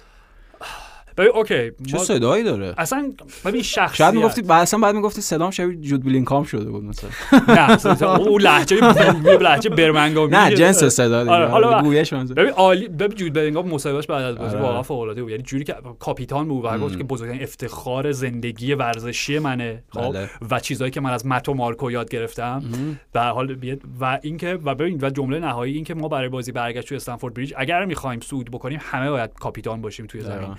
ببین okay چه صدایی داره؟ اصلا ببین شخصیت. شاید می‌گفتی اصلا بعد می‌گفتی صدام شبیه جود بلینگام شده بود مثلا. نه اون لهجه بومی لهجه برمنگامی نه جنس صدا دیگه. آره، حالا- گویش. ببین عالی ببین جود بلینگام مصاحبهش بعد از بازی آره. واقعا فوق العاده بود. یعنی جوری که کاپیتان بود و گفت که بزرگترین افتخار زندگی ورزشی منه خب؟ بله. و چیزایی که من از متس و مارکو یاد گرفتم. به هر حال و اینکه و ببین و جمله نهایی اینکه ما برای بازی برگشت توی استنفورد بریج اگر می‌خوایم صعود بکنیم همه باید کاپیتان باشیم توی زمین. دقیقاً.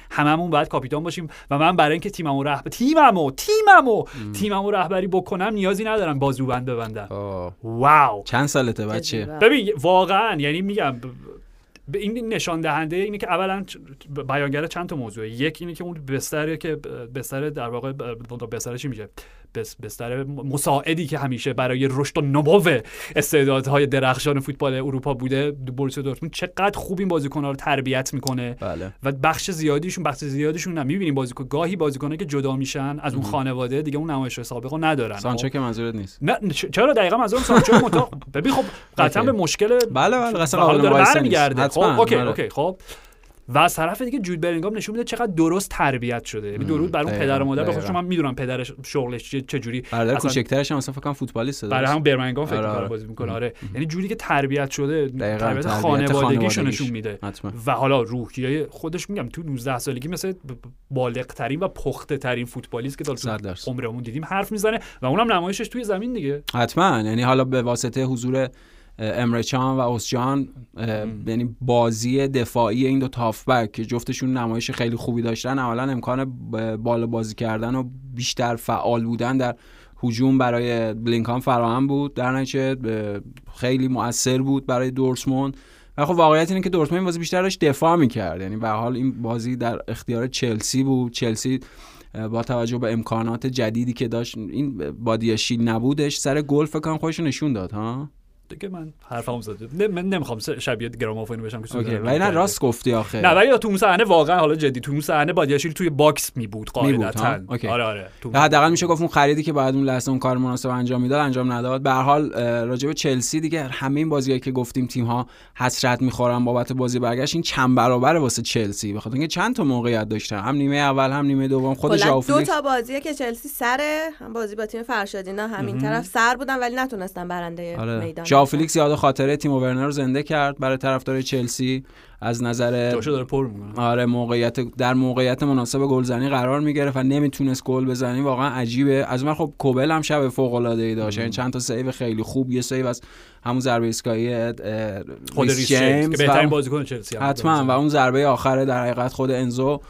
هممون باید کاپیتان باشیم و من برای اینکه تیممو رهبر تیممو تیممو تیممو رهبری بکنم نیازی ندارم بازوبند ببندم. واو. چند سالته بچه. ببین واقعا یعنی میگم به این نشان دهنده اینه که اولا بیانگر چند تا موضوعه. یک اینه که اون بستر که بستر در واقع بستر چی میشه؟ بستر مساعدی که همیشه برای رشد و نمو استعدادهای درخشان فوتبال اروپا بوده بوروسیا دورتموند. چقدر خوب این بازیکن‌ها رو تربیت می‌کنه. بله. و بخش زیادیشون بخش زیادیشون نه می‌بینیم بازیکن گاهی بازیکنه که جدا میشن از اون خانواده دیگه اون نمایش سابق رو ندارن. سانچو خب؟ که منظورت نیست. نه چرا؟ دقیقا منظورم سانچو متا ببین خب قطعا. به مشکل بله بله حالا قابل مقایسه نیست. خب okay آره. okay خب. و از طرف دیگه جود بلینگام نشون میده چقدر درست تربیت شده یعنی درود بر اون پدر و مادر بخاطر. من می‌دونم پدرش شغلش چه جوری برادر کوچکترش هم اصلا فکر کنم فوتبالیسته برای؟ همون برمنگام فکر آره، می‌کنه آره. بازی می‌کنه آره یعنی جوری که تربیت شده تربیت خانوادگیشو خانوادگیش. نشون میده و حالا روحیه خودش میگم تو 19 سالگی مثل بالغ ترین و پخته ترین فوتبالیست که تا. عمرمون دیدیم حرف می‌زنه و اونم نمایشش توی زمین دیگه حتما یعنی حالا به واسطه حضور اه، امره چان و اوسجان یعنی بازی دفاعی این دو تافبک که جفتشون نمایش خیلی خوبی داشتن اولا امکان بالا بازی کردن و بیشتر فعال بودن در هجوم برای بلینکان فراهم بود. در نتیجه خیلی مؤثر بود برای دورتموند. و خب واقعیت اینه که دورتموند این بازی بیشتر داشت دفاع می‌کرد. یعنی به حال این بازی در اختیار چلسی بود. چلسی با توجه به امکانات جدیدی که داشت این بادیاشیل نبودش سر گل فکر کنم خودش نشون داد ها؟ دیگه من حرفمو زده نه من نمی‌خوام شبیه گرامافون بشم که okay ولی نه. راست گفتی آخه. نه ولی تو اون صحنه واقعا حالا جدی تو اون صحنه بادیاشیل توی box می بود می بود، قاعدتا. آره آره حداقل میشه گفت اون خریدی که بعد اون لحظه اون کار مناسب انجام می‌داد انجام نداد. به هر حال راجع به چلسی دیگه همه این بازیایی که گفتیم تیم ها حسرت می‌خورن بابت بازی برگشت این چند برابر واسه چلسی. بخاطر اینکه چند تا موقعیت داشتن. هم نیمه اول هم نیمه دوم. خود ژائو دو تا بازیه که چلسی سره. هم بازی با تیم فرشاد اینا همین طرف سر بودن ولی نتونستن برنده آره. میدان بشن. فیلیکس یاد خاطره تیمو ورنر رو زنده کرد برای طرفدار چلسی. از نظر داره پر می‌کنه. آره موقعیت در موقعیت مناسب گلزنی قرار می‌گرفت و نمی‌تونست گل بزنی واقعا عجیبه. از من خب کوبل هم شب فوق العاده ای داشت. یعنی چند تا save خیلی خوب. یه save از همون ضربه ایستگاهی اه، خود ریس جیمز که بهترین بازیکن چلسی حتما. و اون ضربه آخره در حقیقت خود انزو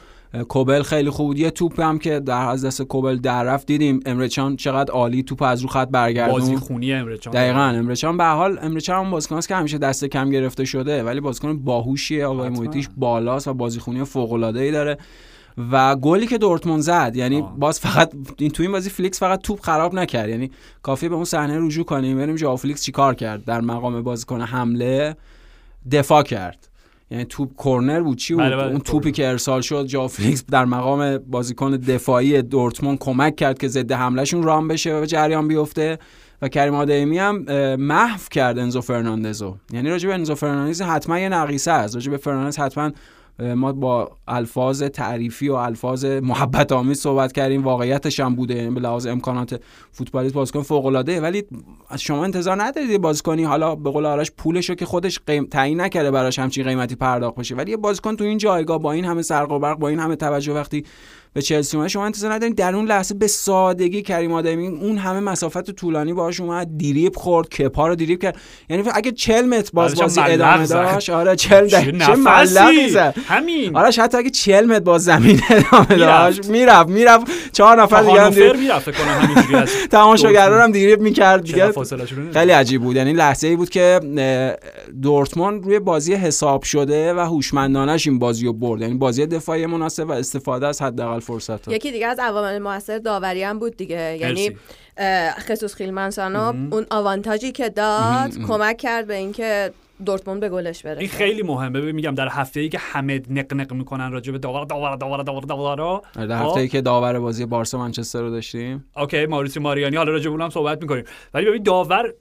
کوبل خیلی خوب بود. یه توپ هم که در از دست کوبل در رفت دیدیم. امرچان چقدر عالی توپ از رو خط برگردون. بازی خونی امرچان. دقیقاً. امرچان به حال امرچان هم بازیکن که همیشه دست کم گرفته شده ولی بازیکن باهوشیه. آگاهی محیطیش بالاست و بازیخونی فوق العاده ای داره. و گلی که دورتموند زد یعنی آه. باز فقط این تو این بازی فلیکس فقط توپ خراب نکرد. یعنی کافی به اون صحنه رجوع کنیم ببینیم ژائو فلیکس چیکار کرد؟ در مقام بازیکن حمله دفاع کرد. یعنی توپ کرنر بود چی بود؟ بله بله اون توپی که ارسال شد ژائو فلیکس در مقام بازیکن دفاعی دورتموند کمک کرد که ضد حملهشون رام بشه و جریان بیفته. و کریم ادیمی هم محو کرد انزو فرناندزو. یعنی راجع به انزو فرناندز حتما یه نقیصه است. راجع به فرناندز حتما ما با الفاظ تعریفی و الفاظ محبت آمیز صحبت کردیم. واقعیتش هم بوده یعنی به لحاظ امکانات فوتبالیست بازیکن فوق العاده ولی از شما انتظار ندارید بازیکنی حالا به قول آرش پولشو که خودش قیم... تعیین نکرده براش همچین قیمتی پرداخت بشه. ولی یه بازیکن تو این جایگاه با این همه سرق و برق با این همه توجه وقتی به چلسی اومد. شما انتظار ندارین در اون لحظه به سادگی کریم آدمی اون همه مسافت طولانی باهاش اومد دیریب خورد کپا رو دیریب کرد. یعنی اگه 40 متر باز بازی ادامه داشت آره 40 چه ملقی زد. همین. آره حتی اگه 40 متر باز زمین ادامه داشت می‌رفت می‌رفت. چهار نفر دیگه هم دیر می‌رفت کنم همینجوری تماشاگرا هم دیریب می‌کرد دیگه. خیلی عجیب بود. یعنی لحظه ای بود که دورتموند روی بازی حساب شده و هوشمندانش این بازی رو برد. یعنی بازی دفاعی مناسب و استفاده از حداقل فرصت یکی دیگه از عوامل موثر داوری هم بود دیگه. یعنی خصوص خیلمنسانو اون آوانتاژی که داد کمک کرد به اینکه دورتموند به گلش برسه. این خیلی مهمه. میگم در هفته ای که همه نق نق می‌کنن راجع به داور داور داور داور داور در هفته ای که داور بازی بارسا منچستر رو داشتیم. okay ماریسیو ماریانی حالا راجع به اونم صحبت می‌کنیم. ولی ببین داور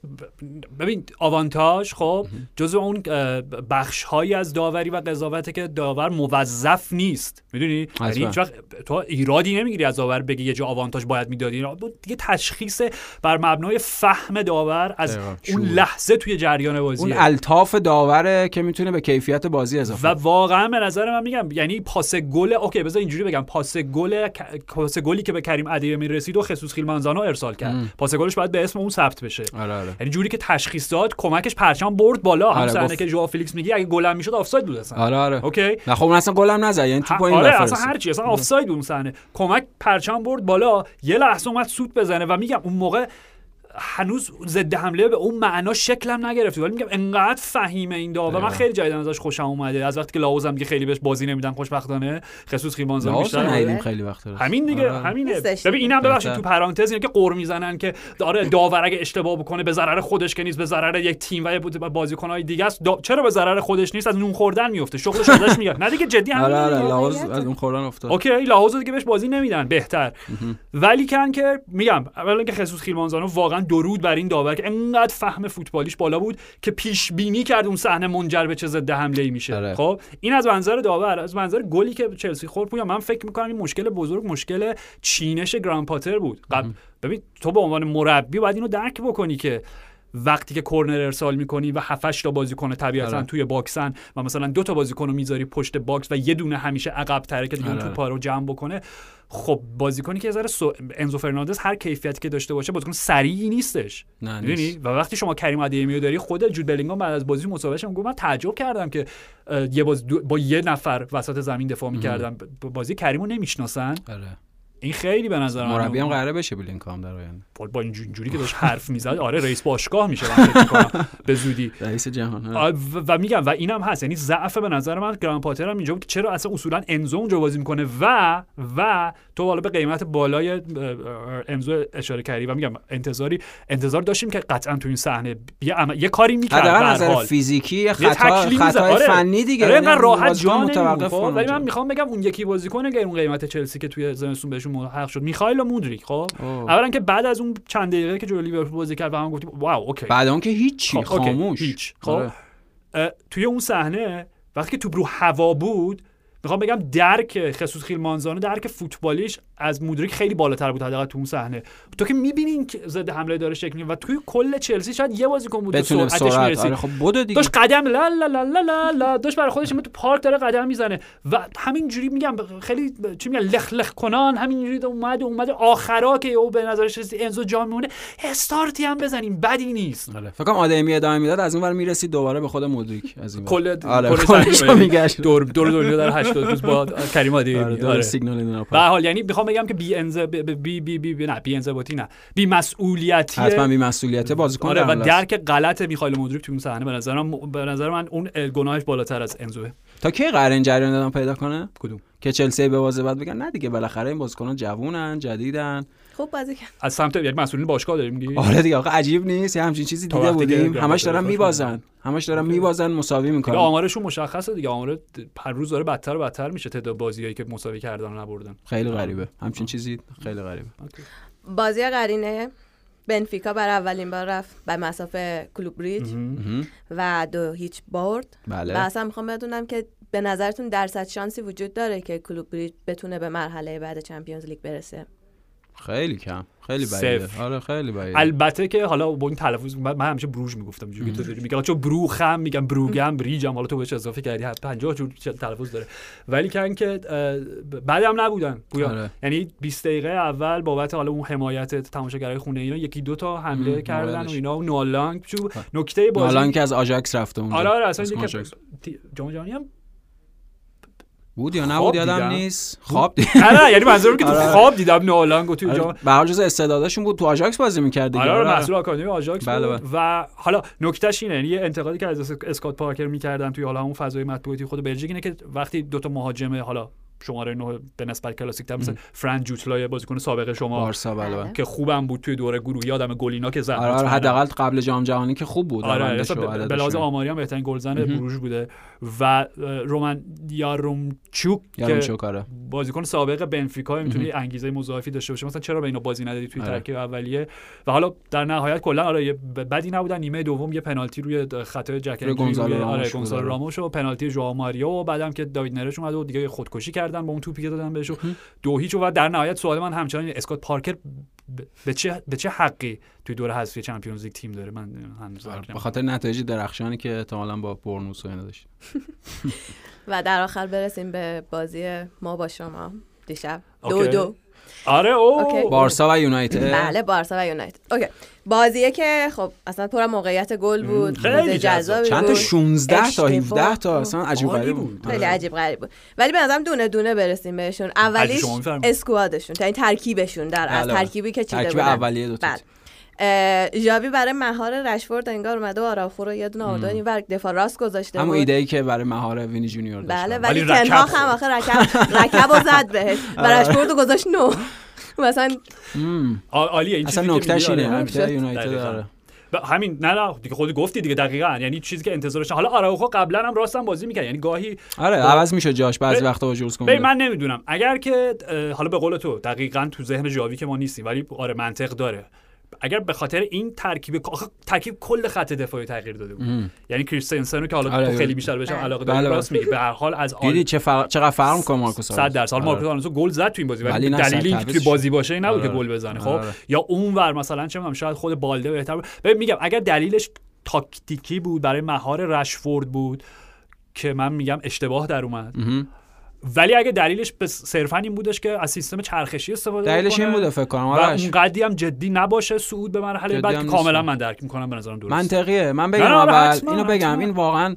ببین آوانتاژ خب؟ جزو اون بخش هایی از داوری و قضاوته که داور موظف نیست. می‌دونی؟ یعنی هیچ وقت تو ایرادی نمی‌گیری از داور بگی یه جا آوانتاژ باید می‌دادی. دیگه تشخیص بر مبنای فهم داور از اون لحظه توی جریان بازی اون الطاف داوره که می‌تونه به کیفیت بازی اضافه و واقعا به نظر من میگم یعنی پاس گل okay بذار اینجوری بگم. پاس گل پاس گلی که به کریم ادیمی رسید و خسوس خیل مانزانو ارسال کرد. پاس گلش باید به اسم اون ثبت بشه. آره آره. یعنی جوری که تشخیص داد کمکش پرچم برد بالا. آره هم صحنه که ژائو فیلیکس میگی اگه گلم می‌شد آفساید بود اصلا. آره آره. اوکی؟ نه خب اون اصلا گلم نزد یعنی تو آره اصلا هر چی اصلا آفساید بود صحنه. کمک پرچم برد بالا. یه لحظه اومد سوت بزنه و میگم اون موقع هنوز ضد حمله به اون معنا شکلم نگرفته ولی میگم انقدر فهیمه این داور. من خیلی جدیدن ازش خوشم اومده. از وقتی که لاهوزم دیگه خیلی بهش بازی نمیدن خوشبختانه. خصوص خیلمانزان بیشتر خیلی وقت همین دیگه آره. همینه. ببین اینم ببخشید تو پرانتز اینه که قور می‌زنن که داره داور اگه اشتباه بکنه به ضرر خودش که نیست به ضرر یک تیم و بازیکن‌های دیگه است. دا... چرا به ضرر خودش نیست؟ از نون خوردن میفته. شغلش ازش میاد نه دیگه جدی همین آره آره لاوز از اون خوردن افتاد. اوکی لاوز دیگه بهش بازی نمیدن. بهتر. ولی کن که میگم اولا که خصوص خیلمانزانو واقعا درود بر این داور که انقدر فهم فوتبالیش بالا بود که پیش بینی کرد اون صحنه منجر به چه ضد حمله ای میشه. آره. خب این از منظر داور از منظر گلی که چلسی خورد پویا من فکر می‌کنم این مشکل بزرگ مشکل چینش گراهام پاتر بود. قبل ببین تو به عنوان مربی باید اینو درک بکنی که وقتی که کورنر ارسال می‌کنی و 7 تا بازیکن طبیعتا آره. توی باکسن و مثلا دو تا بازیکن رو می‌ذاری پشت باکس و یه دونه همیشه عقب تره که دیگه آره. توپ رو جمع بکنه خب بازیکنی که ذره سو... انزو فرناندز هر کیفیتی که داشته باشه بازیکن سریعی نیستش نه می‌دونی. و وقتی شما کریم آدیمی رو داری خود جود بلینگام بعد از بازی هم گفت من تعجب کردم که یه باز دو- با یه نفر وسط زمین دفاع می‌کردن بازی کریمو نمی‌شناسن آره این خیلی به نظر من مربی هم قراره بشه بلینگام در آینده با با اینجوری اینجوری که داشت حرف می‌زد آره رئیس باشگاه میشه من به زودی رئیس جهان و, و میگم و اینم هست یعنی ضعف به نظر من گراهام پاتر هم اینجا بود که چرا اصلا اصولا انزو اونجا بازی می‌کنه و و تو حالا به قیمت بالای انزو اشاره کردی و میگم انتظاری انتظار داشتیم که قطعا تو این صحنه یه, عم- یه کاری می‌کرد به نظر. فیزیکی یه خطا. خطای آره. فنی دیگه آره یعنی راحت بازیکن جا متوقف ولی من. می‌خوام بگم اون یکی بازیکن اگر اون قیمت چلسی که توی زمستون بهشون ملحق شد. میخائیل مودریک خب؟ اوه. اولا که بعد از اون چند دقیقه که جلوی لیورپول بازی کرد و هم گفتیم wow okay. بعد اون که هیچی خب، خاموش. هیچ. خب؟ آره. توی اون صحنه وقتی که توپ رو هوا بود می‌خوام بگم درک خصوص خیل مانزانو درک فوتبالیش از مودریک خیلی بالاتر بود حداقل تو اون صحنه. تو که می‌بینین که ضد حمله داره شکل و توی کل چلسی شاید یه بازیکن بود سرعتش سرعت. می‌رسید. آره خب دیگه. داشت قدم لا لا لا لا لا لا داشت برای خودش تو پارک داره قدم می‌زنه. و همینجوری میگم خیلی چی میگن لخ لخ کنان همینجوری اومد اومد. آخرا که او به نظرش رسید انزو جا میمونه. استارتی هم بزنیم. بدی نیست. آره. فکر کنم آدمی ادامه می‌داد از اون ور می‌رسید دوباره به خود مودریک از این. کل آره کل میگشت. دور دور دنیا در هشت. روز با کریم آره، آدیمی دور آره. سیگنال اینا به حال یعنی می‌خوام بگم که بی انز بی بی بی, بی نه بی انضباطی نه. بی مسئولیتی حتما بی مسئولیت بازیکن آره و. درک غلط میخائیل مودریک تو اون صحنه به نظرم به نظر من اون گناهش بالاتر از انزوه. تا کی قرار این جریان دادن پیدا کنه؟ کدوم؟ که چلسی ببازه بعد بگن نه دیگه بالاخره این بازیکنان جوونن جدیدن. خوب بازی کرد. از سمت یعنی مسئولین باشگاه داریم میگی؟ آره دیگه آقا عجیب نیست. یه همچین چیزی دیده بودیم. همش دارن میبازن. همش دارن. میبازن مساوی می‌کنن. آمارشون مشخصه دیگه. آمار هر روز داره بدتر و بدتر میشه تعداد بازیایی که مساوی کردن و نبردن. خیلی غریبه. همچین چیزی خیلی غریبه. بازی قرینه بنفیکا بر اولین بار رفت به مسافه کلوب بریج. و دو هیچ برد. و بله اصلا می‌خوام بدونم که به نظرتون درصد شانسی وجود داره که کلوب بریج بتونه به مرحله بعد چمپیونز لیگ برسه؟ خیلی کم خیلی بعیده. صفر. آره خیلی بعیده. البته که حالا با این تلفظ من همیشه بروژ می‌گفتم که تو داری میگی چون بروخم میگم بروگم بریجم حالا تو بهش اضافه کردی هر 50 جور تلفظ داره. ولی که اینکه بعدم نبودن گویا آره. یعنی 20 دقیقه اول بابت حالا اون حمایت تماشاگرای خونه اینا یکی دو تا حمله کردن و موردش. اینا و نالانگ چون نکته بازی الان که از آژاکس رفته اونجا. آره آره اصلا جام جهانی هم بود یا نبود؟ یادم. نیست. خواب نه نه یعنی منظورم که تو آره. خواب دیدم نالانگ و توی جام به هر جز استعدادشون بود. تو آژاکس بازی می‌کرد دیگه. آره آره آره. محصول آکادمی آژاکس بله، بود و حالا نکتهش اینه یعنی یه انتقادی که از اسکات پارکر می‌کردن توی حالا اون فضای مطبوعاتی خود بلژیک اینه که وقتی دوتا مهاجم حالا شماره 9 به نسبت کلاسیک تر مثل فرانک جوتلای بازیکن سابقه شما بارسا بله بله. که خوبم بود توی دوره گروهی آدم گلینا که زد آره آره. حداقل قبل جام جهانی که خوب بود آره به- لحاظ آماری هم بهترین گلزن. بروژ بوده و رومن یارومچوک که کاره بازیکن سابق بنفیکا می‌تونه انگیزه مضاعفی داشته باشه مثلا چرا به اینا بازی ندادی توی آره. ترکیب اولیه و حالا در نهایت کلا آره بدی نبودن نیمه دوم یه پنالتی روی خطای جک آره گونزالو آره. راموش و پنالتی ژائو ماریو و بعدم که داوید نرش اومد و دیگه خودکشی کردن با اون توپی که دادن بهش و دو هیچ و در نهایت سوال من همچنان اینه، اسکات پارکر به چه به چه حقی توی دور حذفی چمپیونز لیگ تیم داره؟ من هنوز آره، به. خاطر نتایج درخشانی که احتمالاً با برنوس و اینا داشت. و در آخر برسیم به بازی ما با شما. دیشب. دو. دو. آره او okay. بارسا و یونایتد بله بارسا و یونایتد okay بازیه که خب اصلا پر موقعیت گل بود خیلی جذاب. چند تا بود 16 تا اشتباه. 17 تا اصلا عجیب عالی غریب بود. خیلی آره. عجیب غریب بود ولی به نظرم دونه دونه برسیم بهشون اولیش. اسکوادشون یعنی ترکیبشون در از بله. ترکیبی که چیده ترکیب بودن اولیه دو تا ژاوی برای مهار رشفورد انگار اومده و آراخو رو یه دونه آورده این دفاع راست گذاشته همون. ایده ای که برای مهار وینی جونیور داشت بله ولی تنها. هم آخه رکب رکب و زد بهش و رشفورد رو گذاشت نو. مثلا عالیه این اصلا نکتهش اینه آره. یونایتد. داره همین نه نه دیگه خودی گفتی دیگه دقیقاً. یعنی چیزی که انتظارش حالا آراوخو قبلا هم راستم بازی می‌کرد. یعنی گاهی آره عوض میشه جاش بعضی وقتا ببین کنده من نمی‌دونم. اگر که حالا به قول تو دقیقاً تو ذهن ژاوی که ما نیستیم ولی آره منطق داره. اگر به خاطر این ترکیب ترکیب کل خط دفاعی تغییر داده بود یعنی کریستنسن رو که حالا آره، تو خیلی آره. بیشتر بهش بله. علاقه داری بله، راست میگی به هر حال از آل دیدی چه فرق چقدر فرق می‌کنه مارکوس 100 درصد حالا آره. مارکوس آلونسو گل زد تو این بازی ولی ولی نه، دلیل اینکه توی. بازی باشه این نبود که آره. گل بزنه خب آره. یا اونور مثلا چه می‌دونم شاید خود بالده بهتر بود ببین میگم اگر دلیلش تاکتیکی بود برای مهار رشفورد بود که من میگم اشتباه در اومد. ولی اگه دلیلش به صرفا این بودش که از سیستم چرخشی استفاده دلیلش این بوده فکر کنم. و اونقدی هم جدی نباشه صعود به مرحله بعد. کاملا من درک می‌کنم به نظرم درست منطقیه. من بگم اول اینو بگم. این واقعا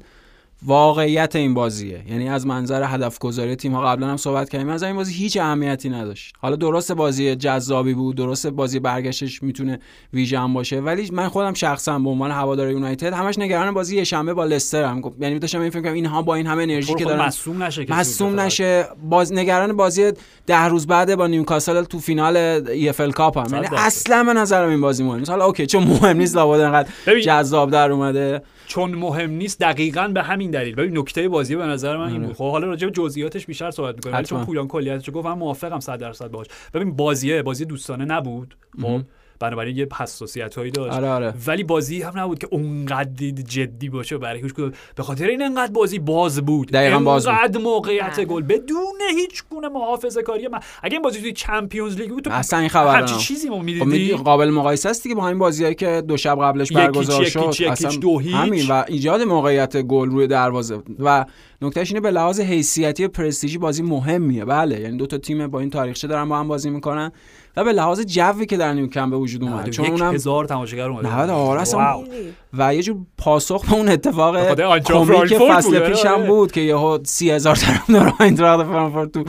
واقعیت این بازیه. یعنی از منظر هدف گذاری تیم ها قبلا هم صحبت کردیم. از این بازی هیچ اهمیتی نداشت. حالا درست بازی جذابی بود درست بازی برگشتش می‌تونه ویژه هم باشه. ولی من خودم شخصا به عنوان هوادار یونایتد همش نگران بازی یه شنبه با لسترم یعنی داشتم این فکر کنم اینها با این همه انرژی که دارن مصوم نشه که مصوم نشه. باز نگران بازی ده روز بعد با نیوکاسل تو فینال EFL Cup هم. یعنی. اصلا به نظرم این بازی مهم نیست حالا okay چون مهم نیست لابد انقدر جذاب در اومده. چون مهم نیست دقیقا به همین دلیل. ببین نکته بازی به نظر من این آره. بود. خب حالا راجع به جزئیاتش بیشتر صحبت می‌کنیم. ولی. چون پویان کلیتش گفت من موافقم 100 درصد باهاش. ببین بازیه. بازی دوستانه نبود. خب؟ بنابراین یه حساسیت هایی داشت. آره آره. ولی بازی هم نبود که اونقدر جدی باشه برای هیچ به خاطر این انقدر بازی باز بود. دقیقاً باز بود. موقعیت بله. گل. بدون هیچ گونه محافظه کاری من. اگه این بازی توی چمپیونز لیگ بود تو اصلا این خبر چیزی ما خب می‌دیدی؟ قابل مقایسه است دیگه با همین بازیایی که دو شب قبلش برگزار شد. یکیچ، اصلا دو هیچ. همین و ایجاد موقعیت گل روی دروازه. و نکتهش اینه به لحاظ حیثیتی پرستیژی بازی مهمیه. بله یعنی دو تا تیم با این تاریخچه دارن با هم بازی می‌کنن. و به لحاظ جوی که در نیوکمپ به وجود اومد. چون اونم هزار تماشاگر اومده 90 آره اصلا wow. و یه جور پاسخ به اون اتفاق کمیک فصل بود، پیش هم آره. بود که یهو سی هزار طرفدار آینتراخت فرانکفورت تو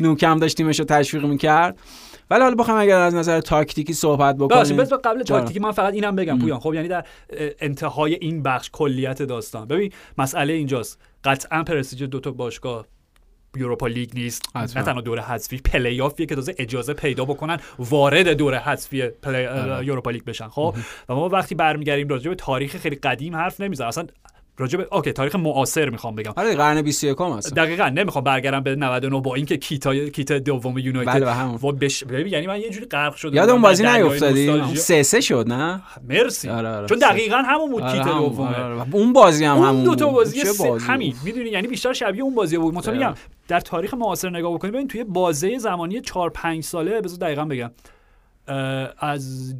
نوکمپ داشت تیمش رو تشویق می‌کرد. ولی حالا بخوام اگر از نظر تاکتیکی صحبت باشه بکنیم بس قبل. تاکتیکی من فقط اینم بگم پویان. خب یعنی در انتهای این بخش کلیت داستان. ببین مسئله اینجاست. قطعا پرستیژ دو تا باشگاه یوروپا لیگ نیست. نه تنها دوره حذفی پلی آفیه که تازه اجازه پیدا بکنن وارد دوره حذفی پلی اه، یوروپا لیگ بشن خب؟ و ما وقتی برمیگردیم راجع به تاریخ خیلی قدیم حرف نمی‌زنم اصلا راجع به اوکی تاریخ معاصر می‌خوام بگم آره قرن 21 هست دقیقا نمی‌خوام برگردم به 99 با اینکه کیتا کیت دوم یونایتد بله،. و بش... یعنی من یه جوری غرق شده یاد بودم اون در بازی نیافتادی. سه سه شد نه مرسی آره، آره. چون دقیقا همون بود آره، کیت همون. دومه آره، آره. اون بازی هم اون همون دو تا. بازی, همین. می‌دونی یعنی بیشتر شبیه اون بازی بود مثلا. میگم در تاریخ معاصر نگاه بکنید ببین توی بازه زمانی 4 5 ساله بذار دقیقا بگم از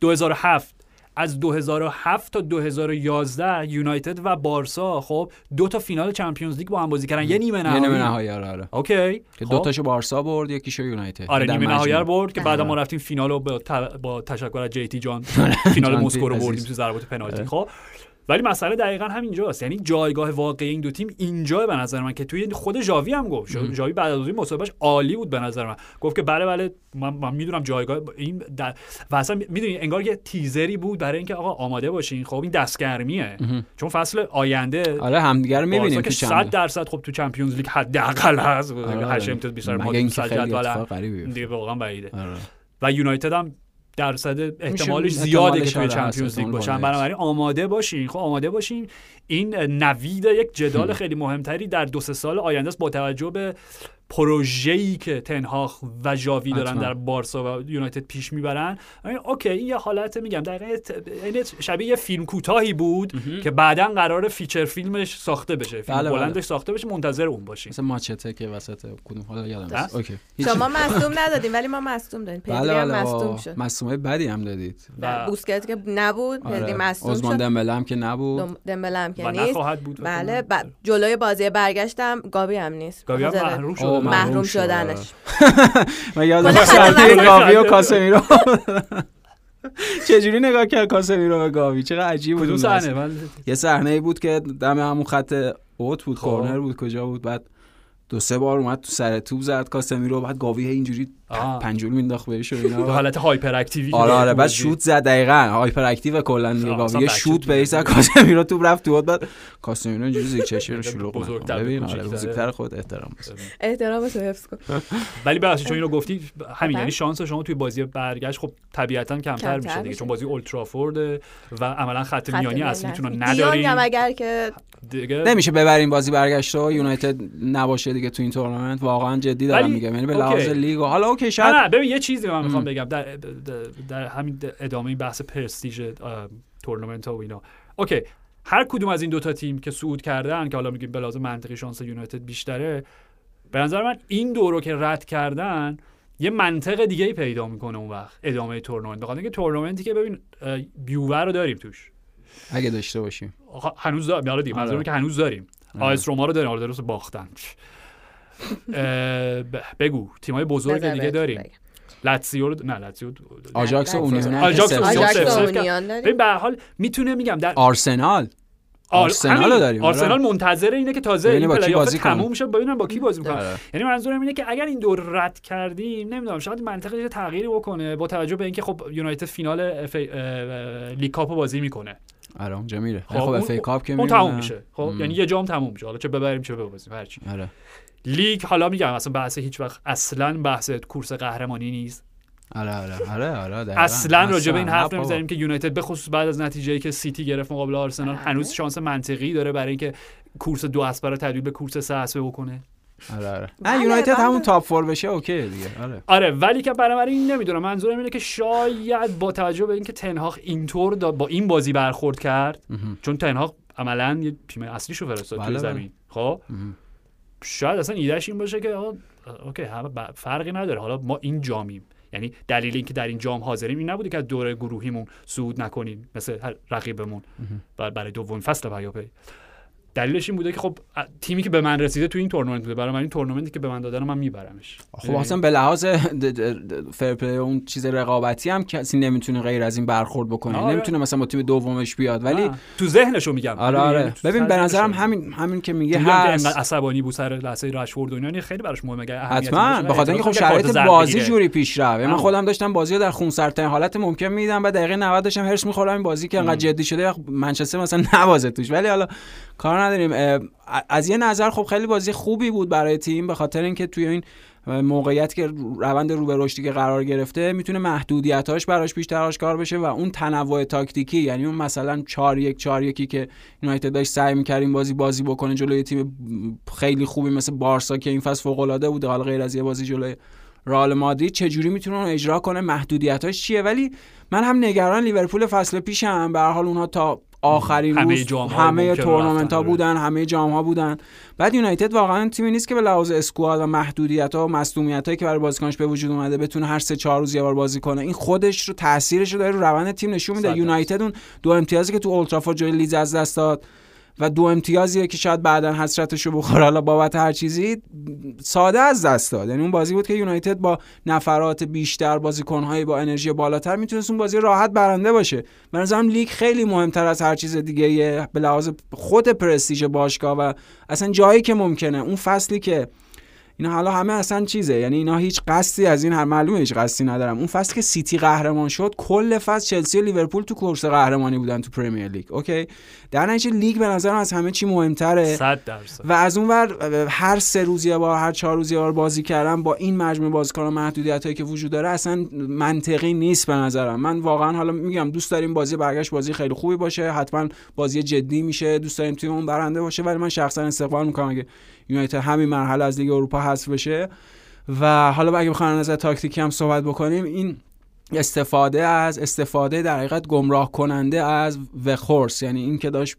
2007 از 2007 تا 2011 یونایتد و بارسا خب دو تا فینال چمپیونز لیگ با هم بازی کردن. یه نیمه یه نهایی نیمه نهایی. آره آره. okay. که خب. دو تاشو بارسا برد یکیشو یونایتد. آره نیمه نهایی برد که بعد ما آره. رفتیم فینال رو با, ت- با تشکر از JT جان. فینال مسکو رو. بردیم تو ضربات پنالتی. آره. خب. ولی مسئله دقیقا همینجاست. یعنی جایگاه واقعی این دو تیم اینجا به نظر من که توی خود ژاوی هم گفت. ژاوی بعد از این مصاحبهش عالی بود به نظر من. گفت که بله بله من, من می‌دونم جایگاه این در و اصلا می‌دونی انگار یه تیزری بود برای اینکه آقا آماده باشین. خب این دستگرمیه. چون فصل آینده آره همدیگه رو می‌بینیم که 100 چند درصد خب تو چمپیونز لیگ حداقل هست. آره. هشت امتیاز بیشتر ما خیلی جدول. دیگه واقعا بعیده. آره. و یونایتد هم درصد احتمالش زیاده که توی چمپیونز لیگ باشن. بنابراین آماده باشین. خب آماده باشین. این نوید یک جدال خیلی مهمتری در دو سه سال آینده است با توجه به پروژه‌ای که تن هاخ و ژاوی دارن. در بارسا و یونایتد پیش می‌برن. okay این یه حالت میگم. دقیقا ت- یعنی شبیه یه فیلم کوتاهی بود که بعدا قرار feature film ش ساخته بشه فیلم بله، بله. بلندش ساخته بشه منتظر اون باشین مثل ماچته که وسط کدوم حالا یادم okay. شما مصدوم ندادین ولی ما مصدوم دادیم بله پدری هم بله مصدوم شد. مصومه بدی هم دادید. و- بوسکت که نبود پدری آره. مصدوم عثمان شد. دمبله هم که نبود. دم- دمبله هم که نیست. بود بله. جلوی بازی برگشتم گابی هم نیست. گاوی هم محروم من. محروم محروم شد. شدنش من یادم خیلی گاوی و. کاسمیرو چجوری نگاه کرد کاسمیرو به گاوی چقدر عجیب بود صحنه یه صحنه ای بود که دم همون خط اوت بود خب. کورنر بود کجا بود بعد دو سه بار اومد تو سر توپ زد کاسمیرو بعد گاوی اینجوری. پنجول مینداخت بهش و به اینا حالت hyperactive ی که آره آره بعد. شوت زد دقیقاً hyperactive کلا گاوی شوت تو بهش زد بازی. کاسمیرو توپ رفت تو بعد کاسمیرو اینجوری زیر رو شلوغ بزرگتر نکن. به ببین آره. بزرگتر خود احترام. احترام تو حفظ کن ولی ببخشید چون اینو گفتی همین. یعنی شانس شما توی بازی برگشت خب طبیعتا کمتر میشه دیگه. چون بازی اولدترافورد و عملا خط میانی اصلیتون رو ندارین اگر که دیگه نمیشه ببریم بازی برگشت و یونایتد نباشه دیگه تو این تورنمنت واقعا جدی دارم ولی- میگم. یعنی به. لحاظ لیگ و حالا okay شاید نه ببین یه چیزی من می‌خوام ام. بگم. در, در, همین ادامه بحث پرستیژ تورنمنت ها و اینا. okay هر کدوم از این دوتا تیم که صعود کردن که حالا میگیم به لحاظ منطقی شانس یونایتد بیشتره به نظر من این دو رو که رد کردن یه منطق دیگه ای پیدا می‌کنه اون وقت ادامه تورنمنت. بخاطر اینکه تورنمنتی که ببین بیوور رو داریم توش. اگه داشته باشیم. هنوز داریم. حالا دیگه آره. منظورم که هنوز داریم. آره. آ اس روما رو داریم. حالا درست باختن. بگو. تیمای بزرگ دیگه داریم. بگم. لاتسیو رو نه لاتسیو آژاکس اونیون آژاکس اونیون. به هر حال می‌تونه میگم در آرسنال. آر- آرسنال داریم، آره. آرسنال منتظر اینه که تازه این با کی پلی‌آف. تموم شه ببینم با کی بازی می‌کنه آره. یعنی منظورم اینه که اگر این دور رد کردیم نمی‌دونم شاید منطقی یه تغییری بکنه با توجه به اینکه خب یونایتد فینال اف League Cup رو بازی می‌کنه. آره اونجا میره. خب، خب اون- FA Cup که اون میره تموم میشه. خب. یعنی یه جام تموم میشه. حالا چه ببریم چه ببازیم هرچی. آره. لیگ حالا میگم اصلا بحث هیچ وقت اصلا بحث کورس قهرمانی نیست آره آره آره آره. اصلا راجع به این حرف. نمی‌زنیم که یونایتد به خصوص بعد از نتیجه‌ای که سیتی گرفت مقابل آرسنال هنوز شانس منطقی داره برای اینکه کورس دو اسبه رو تبدیل به کورس سه اسبه بکنه آره آره نه یونایتد. همون top four بشه okay دیگه آره آره ولی که بنابراین نمی‌دونم منظورم اینه که شاید با توجه به اینکه تنهاق اینطور با این بازی برخورد کرد. چون تنهاق عملا یه تیم اصلیشو فرستاد بله، بله. زمین خب. شاید اصلا ایدهش این باشه که آقا اوکی همه فرقی نداره. حالا ما این جامیم. یعنی دلیل اینکه در این جام حاضریم این نبوده که از دوره گروهیمون صعود نکنیم مثل رقیبمون. بر- برای دومین فصل پیاپی دلیلش این بوده که خب تیمی که به من رسیده تو این تورنمنت بوده. برای من این تورنمنتی که به من دادن من میبرمش. خب اصلا به لحاظ فرپلی اون چیز رقابتی هم کسی نمی‌تونه غیر از این برخورد بکنه. آره. نمی‌تونه مثلا با تیم دومش بیاد. ولی تو ذهنشو میگم. آره آره. ببین به نظرم همین همین که میگه هست. عصبانی بود سر لحظه رشفورد و اینا خیلی براش مهمه. حتما. به خاطر اینکه خب شرایط بازی جوری پیش رفت. من خودم داشتم بازی در خونسردترین حالت ممکن می‌دیدم. و دقیقه 90 داشتم هرس می‌خورم این بازی که انقدر جدی شده. منچستر مثلا نوازه توش. ولی حالا کار نداریم. از یه نظر خب خیلی بازی خوبی بود برای تیم به خاطر اینکه توی این موقعیت که روند رو به رشدی که قرار گرفته می‌تونه محدودیتاش براش بیشتر آشکار بشه و اون تنوع تاکتیکی یعنی اون مثلا 4 1 4 1 که یونایتد داشت سعی می‌کرد بازی بازی بکنه جلوی تیم خیلی خوبی مثل بارسا که این فصل فوق العاده بوده حالا غیر از یه بازی جلوی رئال مادرید. چجوری می‌تونه اون اجرا کنه؟ محدودیتاش چیه؟ ولی من هم نگران لیورپول فصل پیشم. به هر حال اونها تا آخرین همه روز همه تورنمنت ها بودن همه جام ها بودن. بعد یونایتد واقعا تیمی نیست که به لحاظ اسکواد و محدودیت ها و مصونیت هایی که برای بازیکنش به وجود اومده بتونه هر سه چهار روز یه بار بازی کنه. این خودش رو تاثیرش رو داره رو روند تیم نشون میده. یونایتد اون دو امتیازی که تو اولترافورد جلوی لیز از دست داد و دو امتیازیه که شاید بعدا حسرتشو بخوره. حالا بابت هر چیزی ساده از دست داد. یعنی اون بازی بود که یونایتد با نفرات بیشتر بازیکن‌های با انرژی بالاتر می‌تونست اون بازی راحت برنده باشه. نظرم لیگ خیلی مهمتر از هر چیز دیگه به لحاظ خود پرستیژ باشگاه و اصلا جایی که ممکنه اون فصلی که اینا حالا همه اصلا چیزه. یعنی اینا هیچ قصدی از این هر معلومه هیچ قصدی ندارم. اون فصل که سیتی قهرمان شد کل فصل چلسی و لیورپول تو کورس قهرمانی بودن تو Premier League. okay؟ در نتیجه لیگ به نظرم از همه چی مهمتره. و از اون ور هر سه روز یه بار هر چهار روز یه بار بازی کردن با این مجموعه بازیکن محدودیت هایی که وجود داره اصلا منطقی نیست به نظرم. من واقعا حالا میگم دوست داریم بازی برگشت بازی خیلی خوبی باشه حتما بازی جدی میشه دوست داریم تیممون برنده باشه ولی من شخصا استقبال می‌کنم اگه یونایتد همین مرحله از لیگ اروپا حذف بشه. و حالا اگه بخوایم نظر تاکتیکی هم صحبت بکنیم این استفاده از استفاده در حقیقت گمراه کننده از وخورس یعنی این که داشت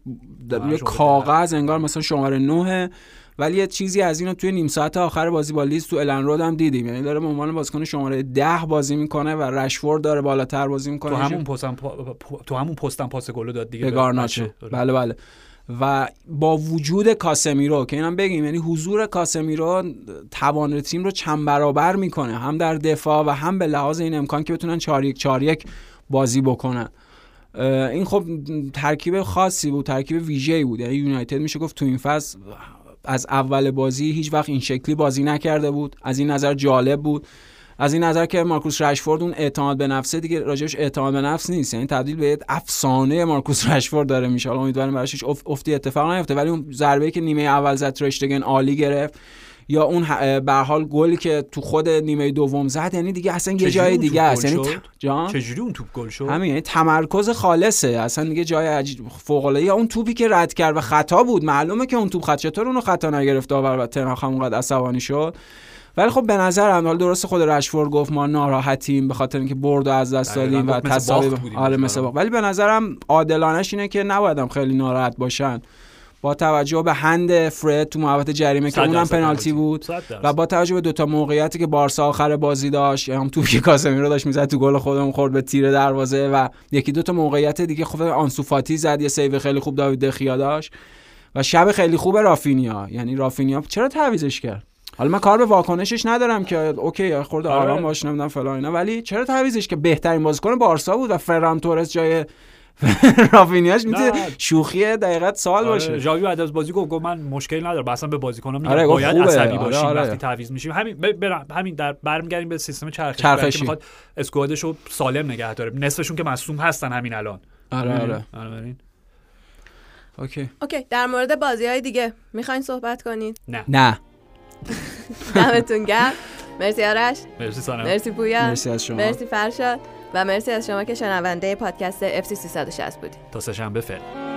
یه کاغذ انگار مثلا شماره 9 ولی یه چیزی از اینو توی نیم ساعت آخر بازی با لیز تو الان رود هم دیدیم. یعنی داره به عنوان بازیکن شماره 10 بازی می‌کنه و رشفورد داره بالاتر بازی می‌کنه. تو همون پستم تو همون پستم پاس گل داد دیگه. به آره. بله بله. و با وجود کاسمیرو که اینم بگیم یعنی حضور کاسمیرو توان تیم رو چند برابر می‌کنه هم در دفاع و هم به لحاظ این امکان که بتونن 4 1 4 1 بازی بکنن. این خب ترکیب خاصی بود ترکیب ویژه‌ای بود. یعنی یونایتد میشه گفت تو این فصل از اول بازی هیچ وقت این شکلی بازی نکرده بود. از این نظر جالب بود. از این نظر که مارکوس رشفورد اون اعتماد به نفسه دیگه راجبش اعتماد به نفس نیست. یعنی تبدیل به افسانه مارکوس رشفورد داره میشه. حالا امیدوارم براش هیچ افتی اتفاق نیفته. ولی اون ضربه که نیمه اول زد ترشتگن عالی گرفت. یا اون به حال گلی که تو خود نیمه دوم زد یعنی دیگه اصلا یه جای دیگه است. یعنی جان؟ چجوری اون توپ گل شد؟ همین یعنی تمرکز خالصه. اصلا دیگه جای عجیب فوق العاده یا اون توپی که رد کرد و خطا بود. معلومه که اون توپ خط چطور اونو خطا نگرفت و تنها اونقدر عصبانی شد؟ ولی خب به نظر حال درست خود رشفورد گفت ما ناراحتیم به خاطر اینکه برد از دست دادیم و تساوی آره مثل ولی به نظرم عادلانش اینه که نبایدم خیلی ناراحت باشن. با توجه به هند فرد تو محوطه جریمه که اونم پنالتی بود و با توجه به دوتا موقعیتی که بارسا آخر بازی داشت هم تو که کاسمیرو داشت می‌زد تو گل خودمون خورد به تیر دروازه و یکی دوتا موقعیت دیگه خود آنسوفاتی زد. یه سیو خیلی خوب داوید دخیا داشت و شب خیلی خوب رافینیا. یعنی رافینیا چرا تعویزش کرد؟ حالا من کار به واکنشش ندارم که اوکی خورده آره. آرام باش نمی‌دونم فلان اینا. ولی چرا تعویزش که بهترین بازیکن بارسا بود و فران تورس جای رافینیاش؟ می‌تونه شوخی دقیقت سال آره. باشه. ژاوی بعد از بازی گفت من مشکلی ندارم. اصلا به بازیکنام میگم آره باید خوبه. عصبی باشیم آره. آره. وقتی تعویض میشیم. همین همین در برمیگردیم به سیستم چرخشی چرخشی. می‌خواد اسکوادش رو سالم نگه داره. نصفشون که مصدوم هستن همین الان. آره آره. آره اوکی. اوکی در مورد بازی های دیگه می‌خواین صحبت کنید؟ نه. نه. دمتون گرم. مرسی آرش. مرسی سانا. مرسی پویا. مرسی از شما. مرسی فرشاد. و مرسی از شما که شنونده پادکست FC 360 بودید. تا سه شنبه فعلا.